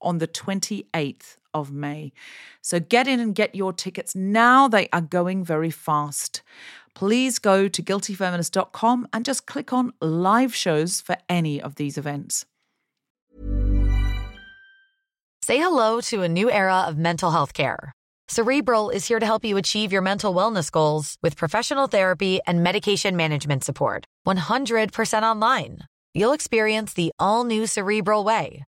on the 28th of May. So get in and get your tickets now. They are going very fast. Please go to guiltyfeminist.com and just click on live shows for any of these events. Say hello to a new era of mental health care. Cerebral is here to help you achieve your mental wellness goals with professional therapy and medication management support. 100% online. You'll experience the all new Cerebral Way,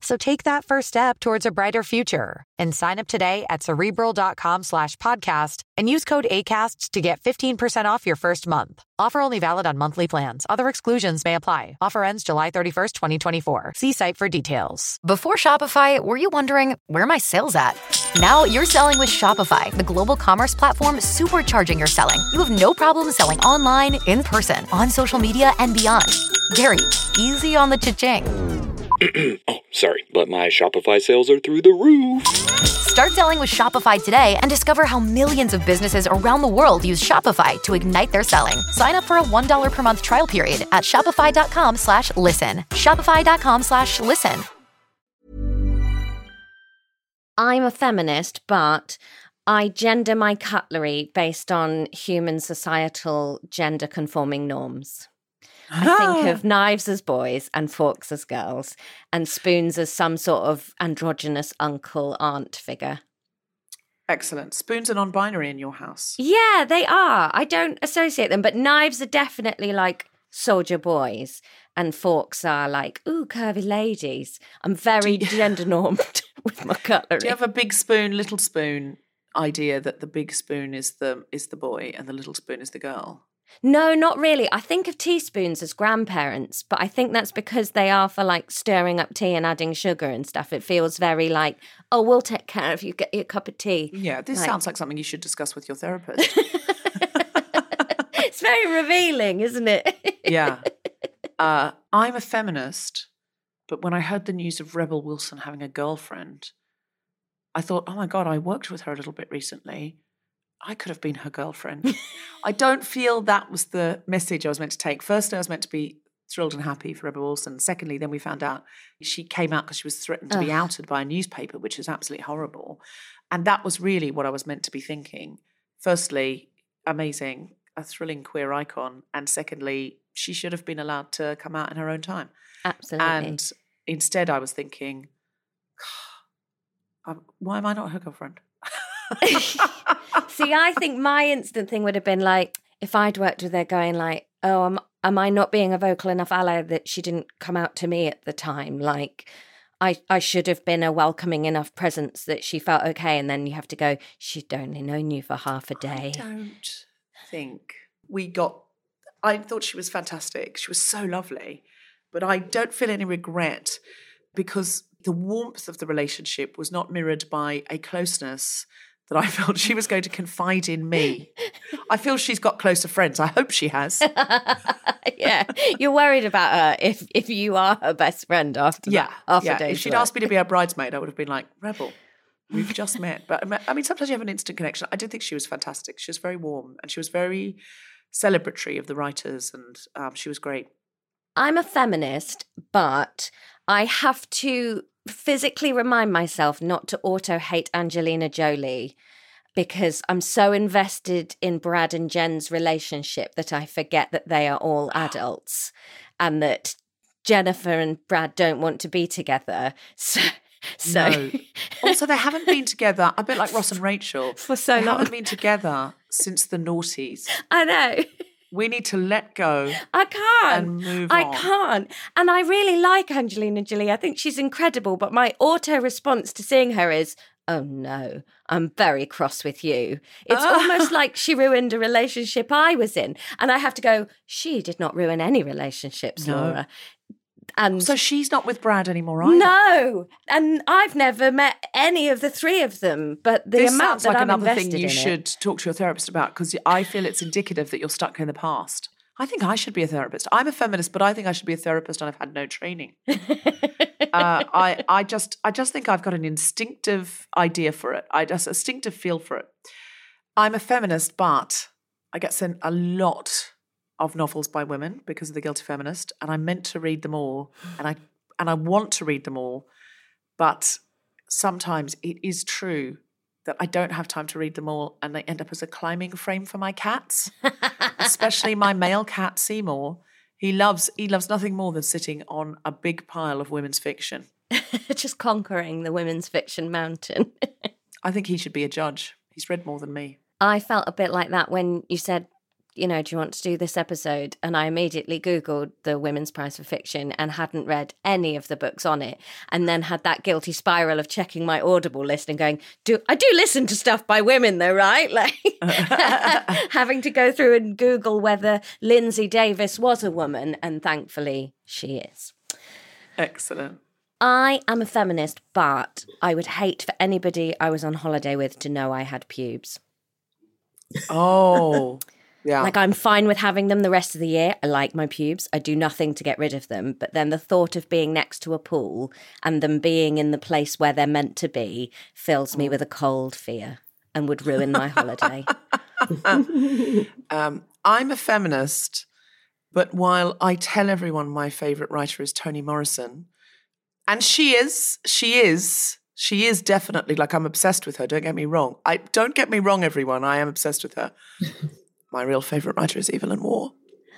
So take that first step towards a brighter future and sign up today at cerebral.com slash podcast and use code ACasts to get 15% off your first month. Offer only valid on monthly plans. Other exclusions may apply. Offer ends July 31st, 2024. See site for details. Before Shopify, were you wondering where my sales at? Now you're selling with Shopify, the global commerce platform supercharging your selling. You have no problem selling online, in person, on social media, and beyond. Gary, easy on the cha-ching. oh, sorry, but my Shopify sales are through the roof. Start selling with Shopify today and discover how millions of businesses around the world use Shopify to ignite their selling. Sign up for a $1 per month trial period at shopify.com slash listen. Shopify.com slash listen. I'm a feminist, but I gender my cutlery based on human societal gender conforming norms. I think ah. of knives as boys and forks as girls, and spoons as some sort of androgynous uncle aunt figure. Excellent. Spoons are non binary in your house. Yeah, they are. I don't associate them, but knives are definitely like soldier boys, and forks are like, ooh, curvy ladies. I'm very you- gender normed with my cutlery. Do you have a big spoon, little spoon idea that the big spoon is the is the boy and the little spoon is the girl? No, not really. I think of teaspoons as grandparents, but I think that's because they are for like stirring up tea and adding sugar and stuff. It feels very like, oh, we'll take care of you, get your cup of tea. Yeah, this Like- sounds like something you should discuss with your therapist. it's very revealing, isn't it? yeah. Uh, I'm a feminist, but when I heard the news of Rebel Wilson having a girlfriend, I thought, oh my God, I worked with her a little bit recently. I could have been her girlfriend. I don't feel that was the message I was meant to take. Firstly, I was meant to be thrilled and happy for Rebel Wilson. Secondly, then we found out she came out because she was threatened to be outed by a newspaper, which is absolutely horrible. And that was really what I was meant to be thinking. Firstly, amazing, a thrilling queer icon. And secondly, she should have been allowed to come out in her own time. Absolutely. And instead, I was thinking, why am I not her girlfriend? See, I think my instant thing would have been like, if I'd worked with her going like, oh, am, am I not being a vocal enough ally that she didn't come out to me at the time? Like, I, I should have been a welcoming enough presence that she felt okay. And then you have to go, she'd only known you for half a day. I don't think we got. I thought she was fantastic. She was so lovely, but I don't feel any regret because the warmth of the relationship was not mirrored by a closeness that I felt she was going to confide in me. I feel she's got closer friends. I hope she has. yeah, you're worried about her if if you are her best friend after Yeah, that, after yeah. days If she'd work. asked me to be her bridesmaid, I would have been like, "Rebel, we've just met." But I mean- I mean, sometimes you have an instant connection. I did think she was fantastic. She was very warm and she was very celebratory of the writers, and um, she was great. I'm a feminist, but I have to physically remind myself not to auto hate Angelina Jolie because I'm so invested in Brad and Jen's relationship that I forget that they are all adults and that Jennifer and Brad don't want to be together. So, so No. also, they haven't been together. A bit like Ross and Rachel for so they long. haven't been together since the noughties. I know. We need to let go. I can't. And move I on. can't. And I really like Angelina Jolie. I think she's incredible. But my auto response to seeing her is, oh no, I'm very cross with you. It's almost like she ruined a relationship I was in. And I have to go, she did not ruin any relationships, No. Laura. And So she's not with Brad anymore, either. no, and I've never met any of the three of them. But the this amount sounds that like I'm another thing you should talk to your therapist about because I feel it's indicative that you're stuck in the past. I think I should be a therapist. I'm a feminist, but I think I should be a therapist, and I've had no training. uh, I, I just, I just think I've got an instinctive idea for it. I just instinctive feel for it. I'm a feminist, but I get sent a lot of novels by women because of the Guilty Feminist, and I'm meant to read them all, and I and I want to read them all, but sometimes it is true that I don't have time to read them all, and they end up as a climbing frame for my cats, especially my male cat Seymour. He loves he loves nothing more than sitting on a big pile of women's fiction. Just conquering the women's fiction mountain. I think he should be a judge. He's read more than me. I felt a bit like that when you said, you know, do you want to do this episode? And I immediately Googled the Women's Prize for Fiction and hadn't read any of the books on it. And then had that guilty spiral of checking my Audible list and going, do I do listen to stuff by women though, right? Like having to go through and Google whether Lindsey Davis was a woman. And thankfully she is. Excellent. I am a feminist, but I would hate for anybody I was on holiday with to know I had pubes. Oh, yeah. Like I'm fine with having them the rest of the year. I like my pubes. I do nothing to get rid of them. But then the thought of being next to a pool and them being in the place where they're meant to be fills me with a cold fear and would ruin my holiday. um, I'm a feminist, but while I tell everyone my favorite writer is Toni Morrison, and she is, she is, she is definitely like I'm obsessed with her. Don't get me wrong. I don't get me wrong, everyone. I am obsessed with her. my real favorite writer is Evelyn Waugh.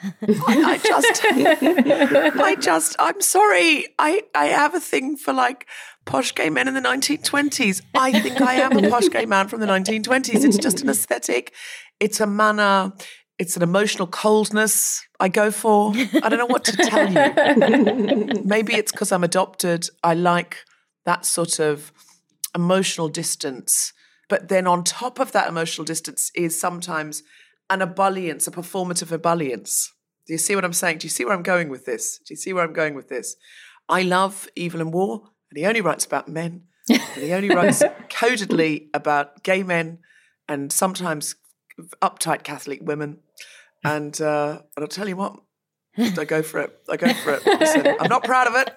I, I just, I just, I'm sorry. I, I have a thing for like posh gay men in the 1920s. I think I am a posh gay man from the 1920s. It's just an aesthetic. It's a manner. It's an emotional coldness I go for. I don't know what to tell you. Maybe it's because I'm adopted. I like that sort of emotional distance. But then on top of that emotional distance is sometimes an ebullience, a performative ebullience. Do you see what I'm saying? Do you see where I'm going with this? Do you see where I'm going with this? I love Evelyn Waugh, and he only writes about men, and he only writes codedly about gay men and sometimes uptight Catholic women. And uh, and I'll tell you what, I go for it. I go for it. Listen, I'm not proud of it.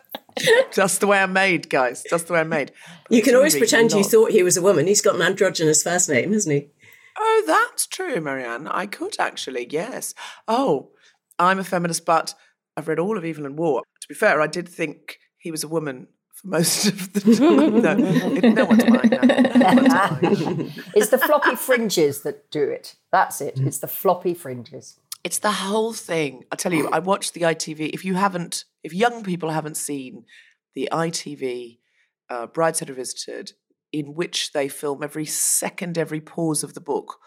Just the way I'm made, guys. Just the way I'm made. But You can always pretend you thought he was a woman. He's got an androgynous first name, hasn't he? Oh, that's true, Marianne. I could actually, yes. Oh, I'm a feminist, but I've read all of Evelyn Waugh. To be fair, I did think he was a woman for most of the time. No, no one's buying that. No one's buying. It's the floppy fringes that do it. That's it. It's the floppy fringes. It's the whole thing. I tell you, I watched the ITV. If you haven't, if young people haven't seen the ITV uh, Brideshead Revisited, in which they film every second, every pause of the book,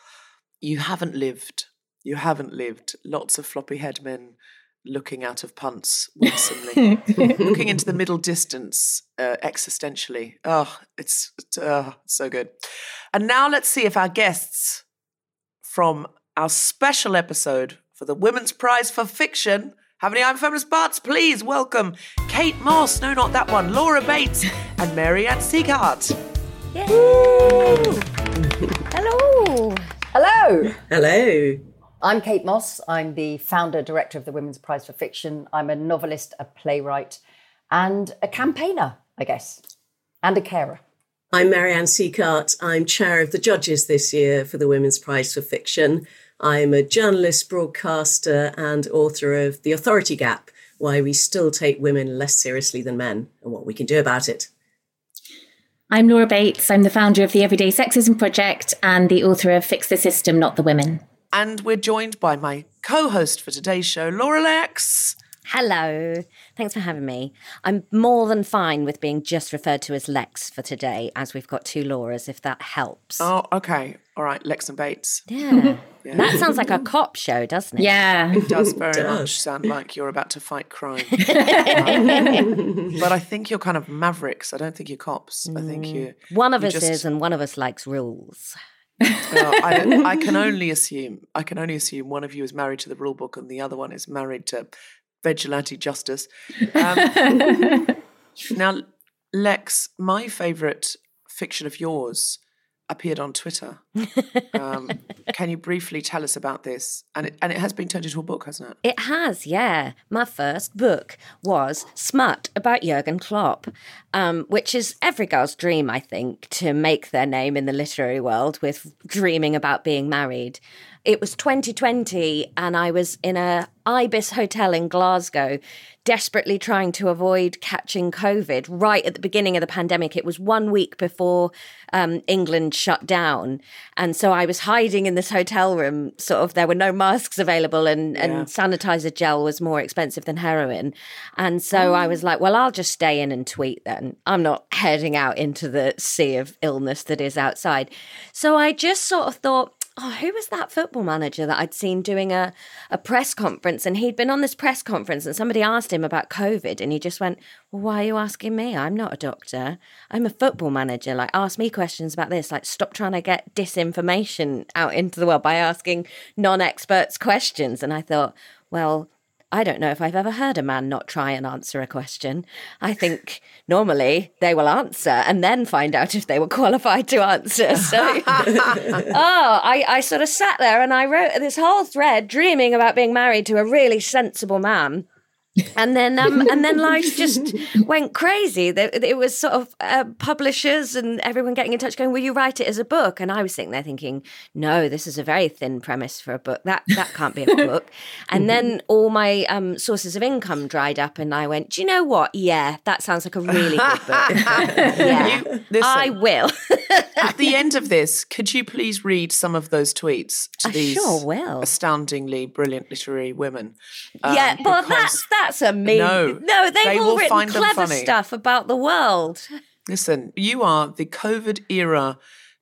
you haven't lived. You haven't lived. Lots of floppy head men looking out of punts winsomely, looking into the middle distance uh, existentially. Oh, it's, it's uh, so good. And now let's see if our guests from our special episode for the Women's Prize for Fiction. Have any I'm Feminist Barts? Please welcome Kate Mosse, no, not that one, Laura Bates, and Mary Ann Sieghart. Hello. Hello. Hello. I'm Kate Mosse. I'm the founder, director of the Women's Prize for Fiction. I'm a novelist, a playwright, and a campaigner, I guess, and a carer. I'm Marianne Sieghart. I'm chair of the judges this year for the Women's Prize for Fiction. I'm a journalist, broadcaster, and author of The Authority Gap Why We Still Take Women Less Seriously Than Men and What We Can Do About It. I'm Laura Bates. I'm the founder of the Everyday Sexism Project and the author of Fix the System, Not the Women. And we're joined by my co host for today's show, Laura Lexx. Hello. Thanks for having me. I'm more than fine with being just referred to as Lexx for today, as we've got two Lauras, if that helps. Oh, okay. All right, Lexx and Bates. Yeah. Yeah. That sounds like a cop show, doesn't it? Yeah. It does very does. much sound like you're about to fight crime. but I think you're kind of mavericks. I don't think you're cops. I think you. One of you us just- is, and one of us likes rules. Well, I, I can only assume. I can only assume one of you is married to the rule book and the other one is married to vigilante justice. Um, now, Lexx, my favourite fiction of yours appeared on Twitter. Um, can you briefly tell us about this? And it, and it has been turned into a book, hasn't it? It has, yeah. My first book was Smut about Jurgen Klopp, um, which is every girl's dream, I think, to make their name in the literary world with dreaming about being married. It was 2020, and I was in a Ibis hotel in Glasgow, desperately trying to avoid catching COVID right at the beginning of the pandemic. It was one week before um, England shut down. And so I was hiding in this hotel room, sort of, there were no masks available, and, and sanitizer gel was more expensive than heroin. And so I was like, well, I'll just stay in and tweet then. I'm not heading out into the sea of illness that is outside. So I just sort of thought, oh, who was that football manager that I'd seen doing a, a press conference? And he'd been on this press conference and somebody asked him about COVID and he just went, well, why are you asking me? I'm not a doctor. I'm a football manager. Like, ask me questions about this. Like, stop trying to get disinformation out into the world by asking non experts questions. And I thought, well, I don't know if I've ever heard a man not try and answer a question. I think normally they will answer and then find out if they were qualified to answer. So, oh, I, I sort of sat there and I wrote this whole thread dreaming about being married to a really sensible man. And then um, and then life just went crazy. It was sort of uh, publishers and everyone getting in touch, going, "Will you write it as a book?" And I was sitting there thinking, "No, this is a very thin premise for a book. That that can't be a book." And then all my um, sources of income dried up, and I went, "Do you know what? Yeah, that sounds like a really good book. yeah, You-. I will. At the end of this, could you please read some of those tweets to I these sure will. astoundingly brilliant literary women? Um, yeah, but that's that's a me. No, no, they've they all will written clever stuff about the world. Listen, you are the COVID era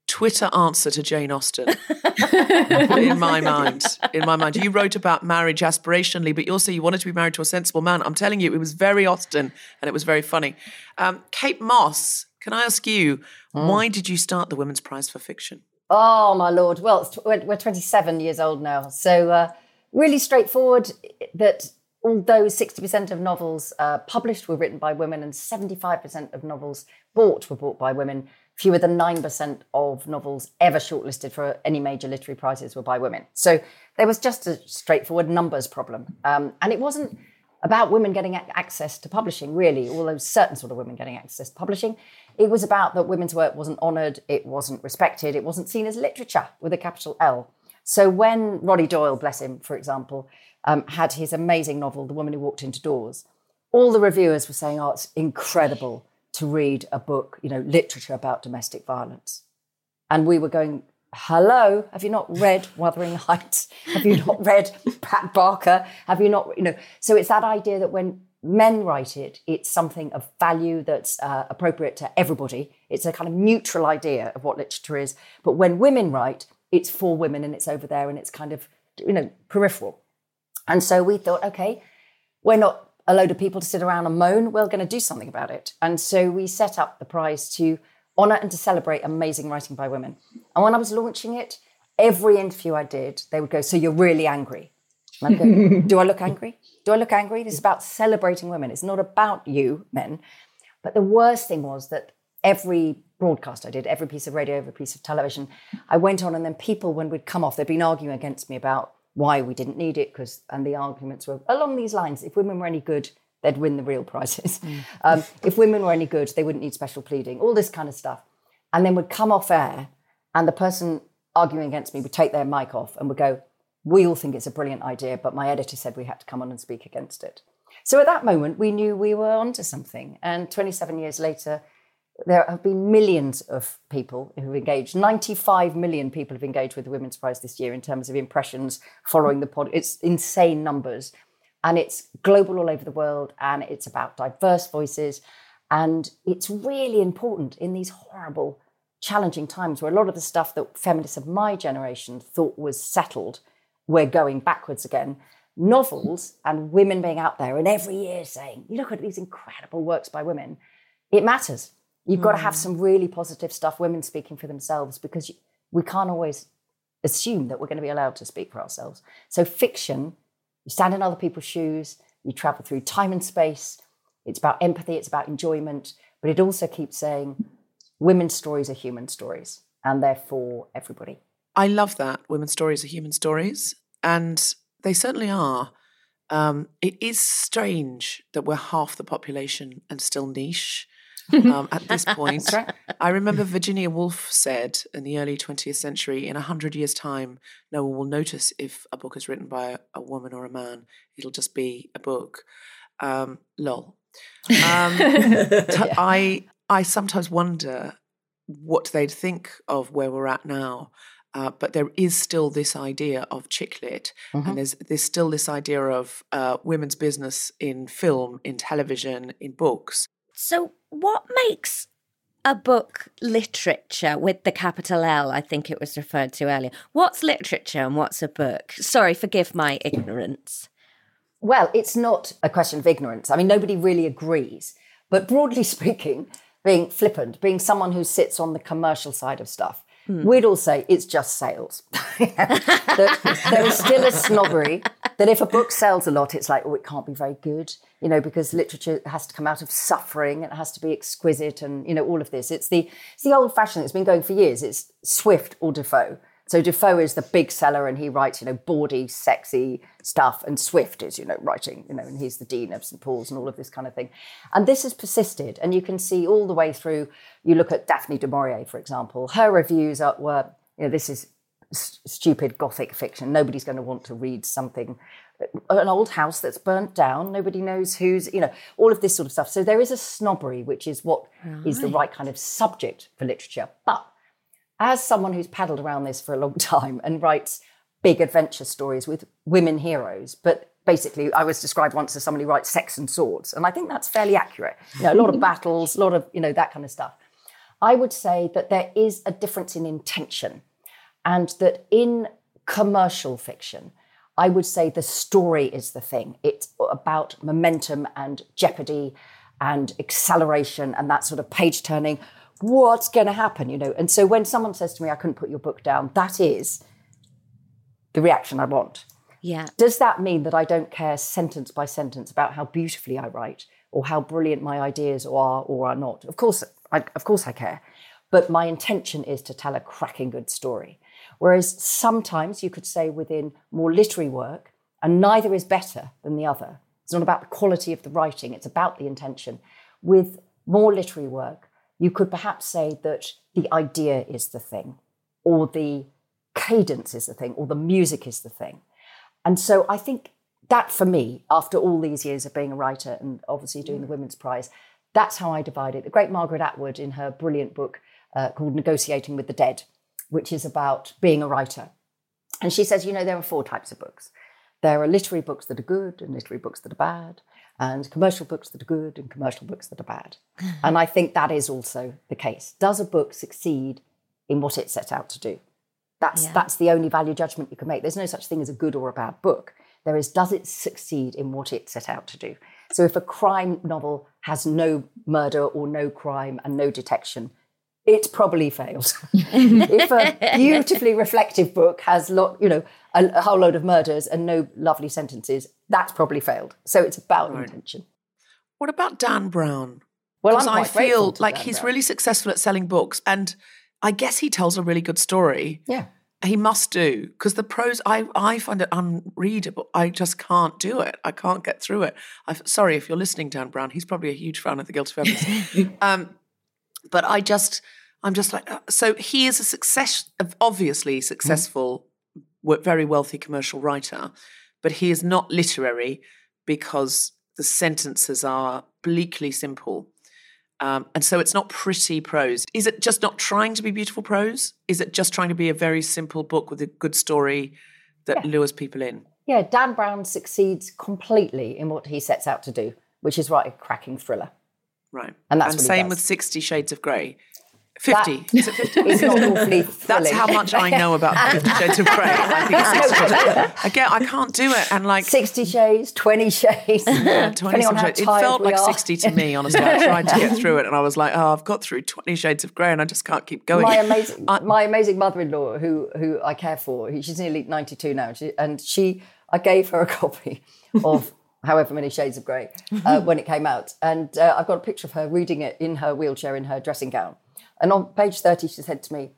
Twitter answer to Jane Austen. in my mind, in my mind, you wrote about marriage aspirationally, but you also you wanted to be married to a sensible man. I'm telling you, it was very Austen, and it was very funny. Um, Kate Mosse, can I ask you, why did you start the Women's Prize for Fiction? Oh my lord! Well, it's tw- we're, we're 27 years old now, so uh, really straightforward. That although 60% of novels uh, published were written by women and 75% of novels bought were bought by women, fewer than 9% of novels ever shortlisted for any major literary prizes were by women. So there was just a straightforward numbers problem, um, and it wasn't about women getting ac- access to publishing, really, although certain sort of women getting access to publishing. It was about that women's work wasn't honoured, it wasn't respected, it wasn't seen as literature with a capital L. So when Roddy Doyle, bless him, for example, um, had his amazing novel, The Woman Who Walked Into Doors, all the reviewers were saying, oh, it's incredible to read a book, you know, literature about domestic violence. And we were going, hello, have you not read Wuthering Heights? Have you not read Pat Barker? Have you not, you know? So it's that idea that when men write it, it's something of value that's uh, appropriate to everybody. It's a kind of neutral idea of what literature is. But when women write, it's for women and it's over there and it's kind of, you know, peripheral. And so we thought, okay, we're not a load of people to sit around and moan. We're going to do something about it. And so we set up the prize to honour and to celebrate amazing writing by women. And when I was launching it, every interview I did, they would go, So you're really angry? Go, Do I look angry? Do I look angry? This is about celebrating women. It's not about you, men. But the worst thing was that every broadcast I did, every piece of radio, every piece of television, I went on and then people, when we'd come off, they'd been arguing against me about why we didn't need it, because and the arguments were along these lines. If women were any good, they'd win the real prizes. Um, if women were any good, they wouldn't need special pleading, all this kind of stuff. And then would come off air, and the person arguing against me would take their mic off and would go, We all think it's a brilliant idea, but my editor said we had to come on and speak against it. So at that moment, we knew we were onto something. And 27 years later, there have been millions of people who've engaged. 95 million people have engaged with the Women's Prize this year in terms of impressions following the pod. It's insane numbers. And it's global all over the world. And it's about diverse voices. And it's really important in these horrible challenging times where a lot of the stuff that feminists of my generation thought was settled, we're going backwards again. Novels and women being out there and every year saying, You look at these incredible works by women, it matters. You've got to have hmm. some really positive stuff, women speaking for themselves, because we can't always assume that we're going to be allowed to speak for ourselves. So, fiction, you stand in other people's shoes, you travel through time and space. It's about empathy, it's about enjoyment, but it also keeps saying women's stories are human stories and therefore everybody. I love that. Women's stories are human stories. And they certainly are. Um, it is strange that we're half the population and still niche um, at this point. I remember Virginia Woolf said in the early 20th century, in 100 years' time, no one will notice if a book is written by a, woman or a man. It'll just be a book. Um, lol. Um, yeah. I, I sometimes wonder what they'd think of where we're at now. Uh, but there is still this idea of chick lit, mm-hmm. and there's there's still this idea of uh, women's business in film, in television, in books. So, what makes a book literature with the capital L? I think it was referred to earlier. What's literature and what's a book? Sorry, forgive my ignorance. Well, it's not a question of ignorance. I mean, nobody really agrees. But broadly speaking, being flippant, being someone who sits on the commercial side of stuff, mm. we'd all say it's just sales. there is still a snobbery that if a book sells a lot, it's like, oh, it can't be very good, you know, because literature has to come out of suffering, it has to be exquisite, and you know, all of this. It's the it's the old fashioned. It's been going for years. It's Swift or Defoe. So Defoe is the big seller and he writes, you know, bawdy, sexy stuff. And Swift is, you know, writing, you know, and he's the dean of St. Paul's and all of this kind of thing. And this has persisted. And you can see all the way through. You look at Daphne du Maurier, for example. Her reviews are, were, you know, this is stupid gothic fiction. Nobody's going to want to read something uh, an old house that's burnt down. Nobody knows who's, you know, all of this sort of stuff. So there is a snobbery, which is what right. is the right kind of subject for literature. But as someone who's paddled around this for a long time and writes big adventure stories with women heroes, but basically I was described once as somebody who writes sex and swords, and I think that's fairly accurate. You know, a lot of battles, a lot of you know that kind of stuff. I would say that there is a difference in intention, and that in commercial fiction, I would say the story is the thing. It's about momentum and jeopardy and acceleration and that sort of page turning what's going to happen, you know? And so when someone says to me, I couldn't put your book down, that is the reaction I want. Yeah. Does that mean that I don't care sentence by sentence about how beautifully I write or how brilliant my ideas are or are not? Of course, I, of course I care. But my intention is to tell a cracking good story. Whereas sometimes you could say within more literary work, and neither is better than the other. It's not about the quality of the writing, it's about the intention. With more literary work, you could perhaps say that the idea is the thing, or the cadence is the thing, or the music is the thing. And so I think that for me, after all these years of being a writer and obviously doing the Women's Prize, that's how I divide it. The great Margaret Atwood, in her brilliant book uh, called Negotiating with the Dead, which is about being a writer. And she says, you know, there are four types of books. There are literary books that are good and literary books that are bad and commercial books that are good and commercial books that are bad. and I think that is also the case. Does a book succeed in what it set out to do? That's, yeah. that's the only value judgment you can make. There's no such thing as a good or a bad book. There is, does it succeed in what it set out to do? So if a crime novel has no murder or no crime and no detection, it probably fails. if a beautifully reflective book has lot, you know, a, a, whole load of murders and no lovely sentences, that's probably failed. So it's about right. intention. What about Dan Brown? Well, i feel like Dan he's Brown. really successful at selling books, and I guess he tells a really good story. Yeah. He must do because the prose I, I find it unreadable. I just can't do it. I can't get through it. i sorry if you're listening, Dan Brown. He's probably a huge fan of the Guilty Feminist. um, but I just, I'm just like, uh, so he is a success, obviously successful, mm. very wealthy commercial writer, but he is not literary because the sentences are bleakly simple. Um, and so it's not pretty prose. Is it just not trying to be beautiful prose? Is it just trying to be a very simple book with a good story that yeah. lures people in? Yeah, Dan Brown succeeds completely in what he sets out to do, which is write a cracking thriller. Right. And that's and same with Sixty Shades of Grey. 50. Is it 50? It's not awfully That's how much I know about Fifty Shades of Grey. I think it's 60 Shades of Grey. Again, I can't do it. And like, 60 shades, 20 shades. Yeah, 20 depending on how shades. It felt like are. 60 to me, honestly. I tried to get through it and I was like, oh, I've got through 20 shades of grey and I just can't keep going. my amazing my amazing mother-in-law who who I care for she's nearly 92 now she, and she I gave her a copy of however many shades of grey uh, when it came out. And uh, I've got a picture of her reading it in her wheelchair in her dressing gown. And on page 30 she said to me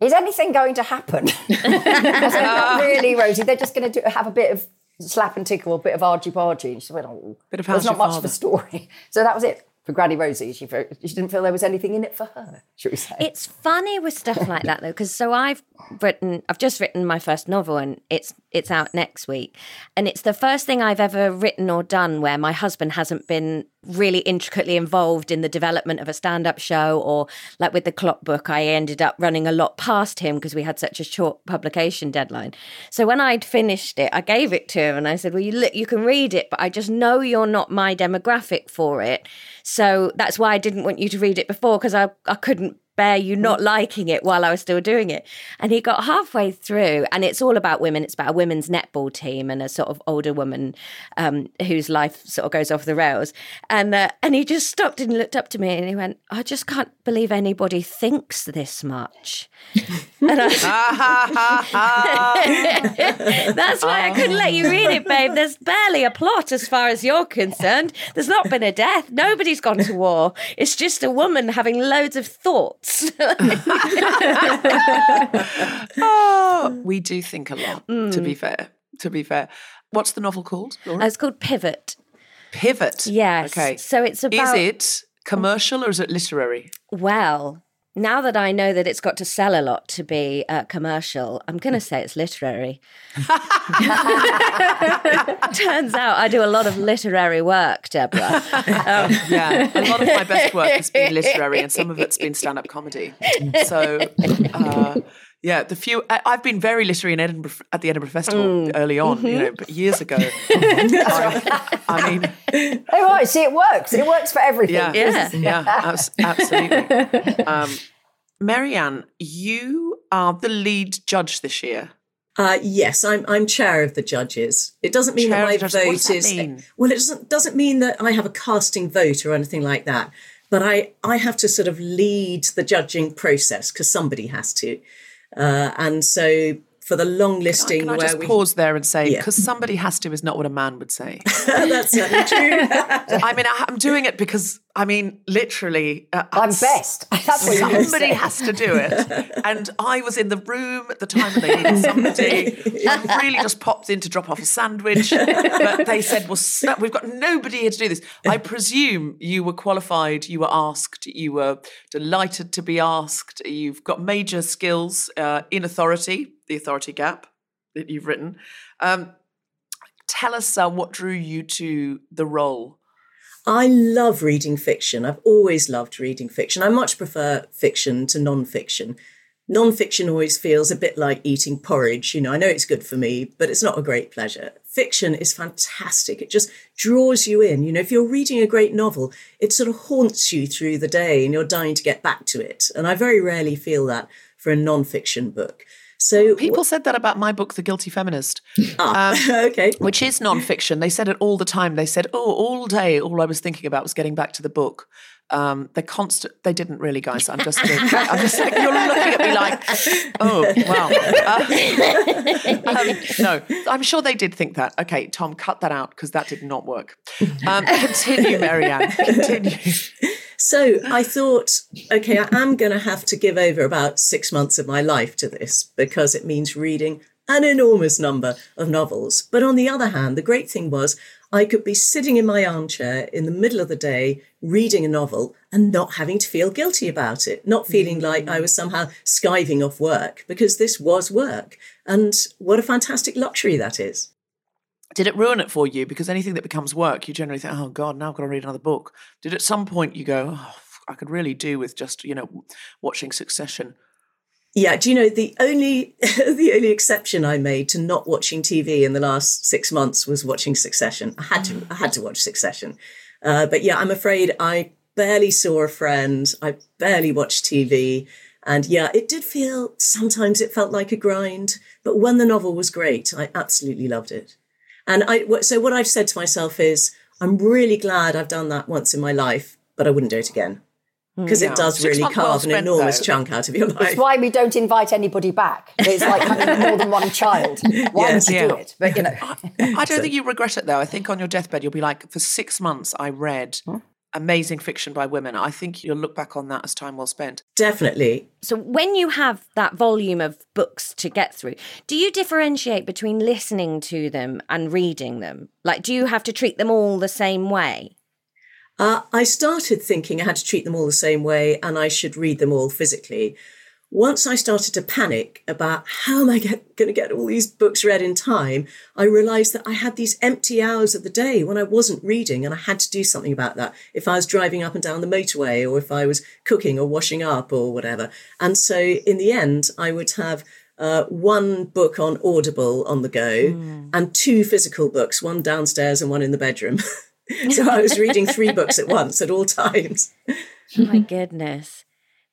is anything going to happen? I said not really Rosie they're just going to have a bit of slap and tickle a bit of argy bargy and she went oh Bit of there's not much of a story. So that was it for Granny Rosie she, she didn't feel there was anything in it for her should we say It's funny with stuff like that though, because so I've written, I've just written my first novel, and it's it's out next week, and it's the first thing I've ever written or done where my husband hasn't been really intricately involved in the development of a stand-up show, or like with the clock book, I ended up running a lot past him because we had such a short publication deadline. So when I'd finished it, I gave it to him, and I said, "Well, you look, you can read it, but I just know you're not my demographic for it." So that's why I didn't want you to read it before because I, I couldn't bear you not liking it while I was still doing it. And he got halfway through, and it's all about women. It's about a women's netball team and a sort of older woman um, whose life sort of goes off the rails. And uh, and he just stopped and looked up to me and he went, "I just can't believe anybody thinks this much." and I, That's why I couldn't let you read it, babe. There's barely a plot as far as you're concerned. There's not been a death. Nobody's gone to war. It's just a woman having loads of thoughts. Oh, we do think a lot, to Mm. be fair. To be fair. What's the novel called? Laura? it's called Pivot. Pivot. Yes. Okay. So it's about. Is it commercial or is it literary? Well, now that I know that it's got to sell a lot to be uh, commercial, I'm going to say it's literary. Turns out I do a lot of literary work, Deborah. Um, Yeah, a lot of my best work has been literary, and some of it's been stand-up comedy. So, uh, yeah, the few I, I've been very literary in Edinburgh at the Edinburgh Festival Mm. early on, you Mm-hmm. know, but years ago. I, I mean, Oh, right. See, it works. It works for everything. yeah, Yeah. yeah, abs- absolutely. Um, Marianne, you are the lead judge this year. Uh, yes, I'm I'm chair of the judges. It doesn't mean Chair that the my judges. What vote does that is mean? well. It doesn't doesn't mean that I have a casting vote or anything like that. But I I have to sort of lead the judging process because somebody has to. Uh, and so for the long listing Can I where just we pause there and say, Yeah. because somebody has to is not what a man would say. that's certainly true. I mean, I, I'm doing it because, I mean, literally, uh, I'm best. That's what Somebody has to do it. And I was in the room at the time when they needed somebody. I really just popped in to drop off a sandwich. But they said, well, we've got nobody here to do this. I presume you were qualified, you were asked, you were delighted to be asked. You've got major skills uh, in authority, the authority gap that you've written. Um, tell us uh, what drew you to the role. I love reading fiction. I've always loved reading fiction. I much prefer fiction to non-fiction. Non-fiction always feels a bit like eating porridge. You know, I know it's good for me, but it's not a great pleasure. Fiction is fantastic. It just draws you in. You know, if you're reading a great novel, it sort of haunts you through the day and you're dying to get back to it. And I very rarely feel that for a non-fiction book. So People said that about my book, The Guilty Feminist. Ah, okay. which is nonfiction. They said it all the time. They said, "Oh, all day, all I was thinking about was getting back to the book." Um, they're constant. They didn't really, guys. I'm just. I'm just. Like, you're looking at me like, oh, wow. Uh, um, no, I'm sure they did think that. Okay, Tom, cut that out because that did not work. Um, continue, Marianne. Continue. So I thought, okay, I am going to have to give over about six months of my life to this because it means reading an enormous number of novels. But on the other hand, the great thing was I could be sitting in my armchair in the middle of the day reading a novel and not having to feel guilty about it, not feeling like I was somehow skiving off work because this was work. And what a fantastic luxury that is. Did it ruin it for you? Because anything that becomes work, you generally think, "Oh God, now I've got to read another book." Did at some point you go, oh, "I could really do with just you know watching Succession"? Yeah, do you know the only the only exception I made to not watching TV in the last six months was watching Succession. I had to I had to watch Succession, uh, but yeah, I'm afraid I barely saw a friend. I barely watched TV. And yeah, it did feel, sometimes it felt like a grind. But when the novel was great, I absolutely loved it. And I, so what I've said to myself is, I'm really glad I've done that once in my life, but I wouldn't do it again hmm, because Yeah. it does really months well carve an enormous though. chunk out of your life. That's why we don't invite anybody back. It's like having more than one child. Why Yes. would you do it? But you know, I don't think you regret it though. I think on your deathbed you'll be like, for six months I read hmm? Amazing fiction by women. I think you'll look back on that as time well spent. Definitely. So when you have that volume of books to get through, do you differentiate between listening to them and reading them? Like, do you have to treat them all the same way? Uh, I started thinking I had to treat them all the same way and I should read them all physically. Once I started to panic about how am I going to get all these books read in time, I realized that I had these empty hours of the day when I wasn't reading and I had to do something about that. If I was driving up and down the motorway or if I was cooking or washing up or whatever. And so in the end, I would have uh, one book on Audible on the go and two physical books, one downstairs and one in the bedroom. so I was reading three books at once at all times. My goodness.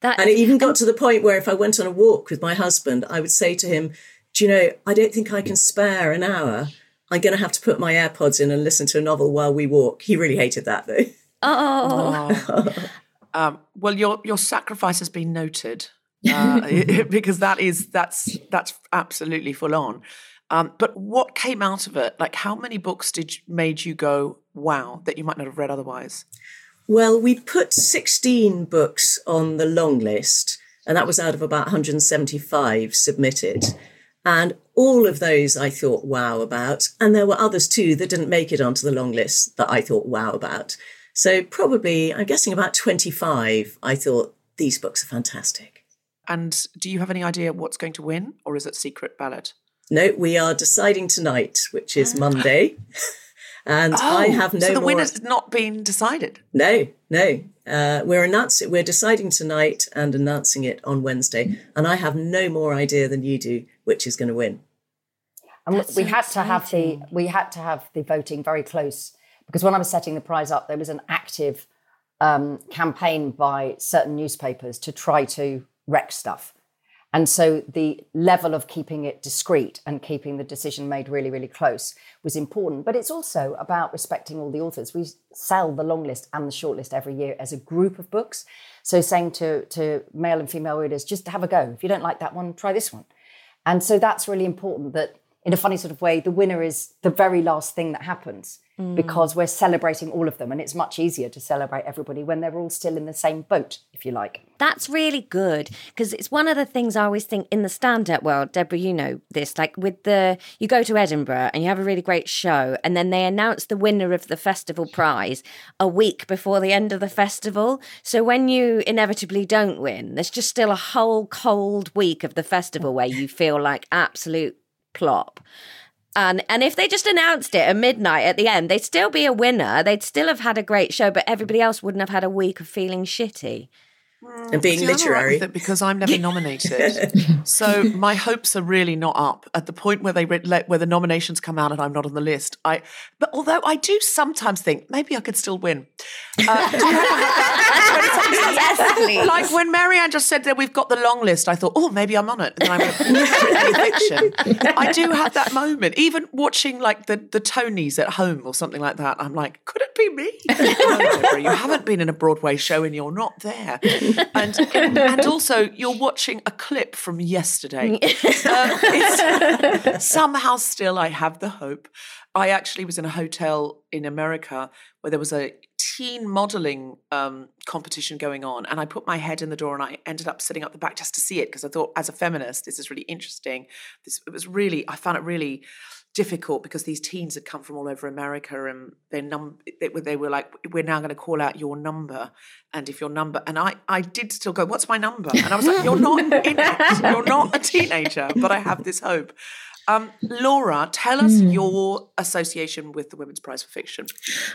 That And it even got to the point where if I went on a walk with my husband, I would say to him, Do you know, I don't think I can spare an hour. I'm going to have to put my AirPods in and listen to a novel while we walk. He really hated that though. Oh, Um, well, your your sacrifice has been noted uh, because that is that's that's absolutely full on. Um, but what came out of it? Like, how many books did you, made you go wow that you might not have read otherwise? Well, we put 16 books on the long list, and that was out of about 175 submitted. And all of those I thought wow about. And there were others too that didn't make it onto the long list that I thought wow about. So probably, I'm guessing about 25, I thought these books are fantastic. And do you have any idea what's going to win, or is it secret ballot? No, we are deciding tonight, which is ah. Monday. and I have no Oh, so the more. winner's not been decided. No, no. Uh, we're announcing. We're deciding tonight and announcing it on Wednesday. And I have no more idea than you do which is going to win. and That's we so had to have the we had to have the voting very close because when I was setting the prize up, there was an active um, campaign by certain newspapers to try to wreck stuff. And so the level of keeping it discreet and keeping the decision made really, really close was important. But it's also about respecting all the authors. We sell the long list and the short list every year as a group of books. So saying to, to male and female readers, just have a go. If you don't like that one, try this one. And so that's really important that in a funny sort of way, the winner is the very last thing that happens mm. because we're celebrating all of them. And it's much easier to celebrate everybody when they're all still in the same boat, if you like. That's really good because it's one of the things I always think in the stand up world. Deborah, you know this. Like with the, you go to Edinburgh and you have a really great show, and then they announce the winner of the festival prize a week before the end of the festival. So when you inevitably don't win, there's just still a whole cold week of the festival where you feel like absolute plop. And and if they just announced it at midnight at the end, they'd still be a winner. They'd still have had a great show, but everybody else wouldn't have had a week of feeling shitty. And being See, I'm literary. with because I'm never nominated. so my hopes are really not up at the point where they re- let, where the nominations come out and I'm not on the list. I, but although I do sometimes think maybe I could still win. Uh, do you ever have that? yes. Like when Marianne just said that we've got the long list, I thought, oh, maybe I'm on it. And then I went, fiction. I do have that moment. Even watching like the, the Tonys at home or something like that, I'm like, could it be me? No, Deborah, you haven't been in a Broadway show and you're not there. And and also you're watching a clip from yesterday. Um, it's, somehow still I have the hope. I actually was in a hotel in America where there was a teen modeling um, competition going on, and I put my head in the door and I ended up sitting up the back just to see it because I thought, as a feminist, this is really interesting. This it was really I found it really difficult because these teens had come from all over America and their num they were they were like we're now going to call out your number and if your number and I I did still go what's my number? And I was like you're not in it. You're not a teenager but I have this hope Um, Laura, tell us your association with the Women's Prize for Fiction.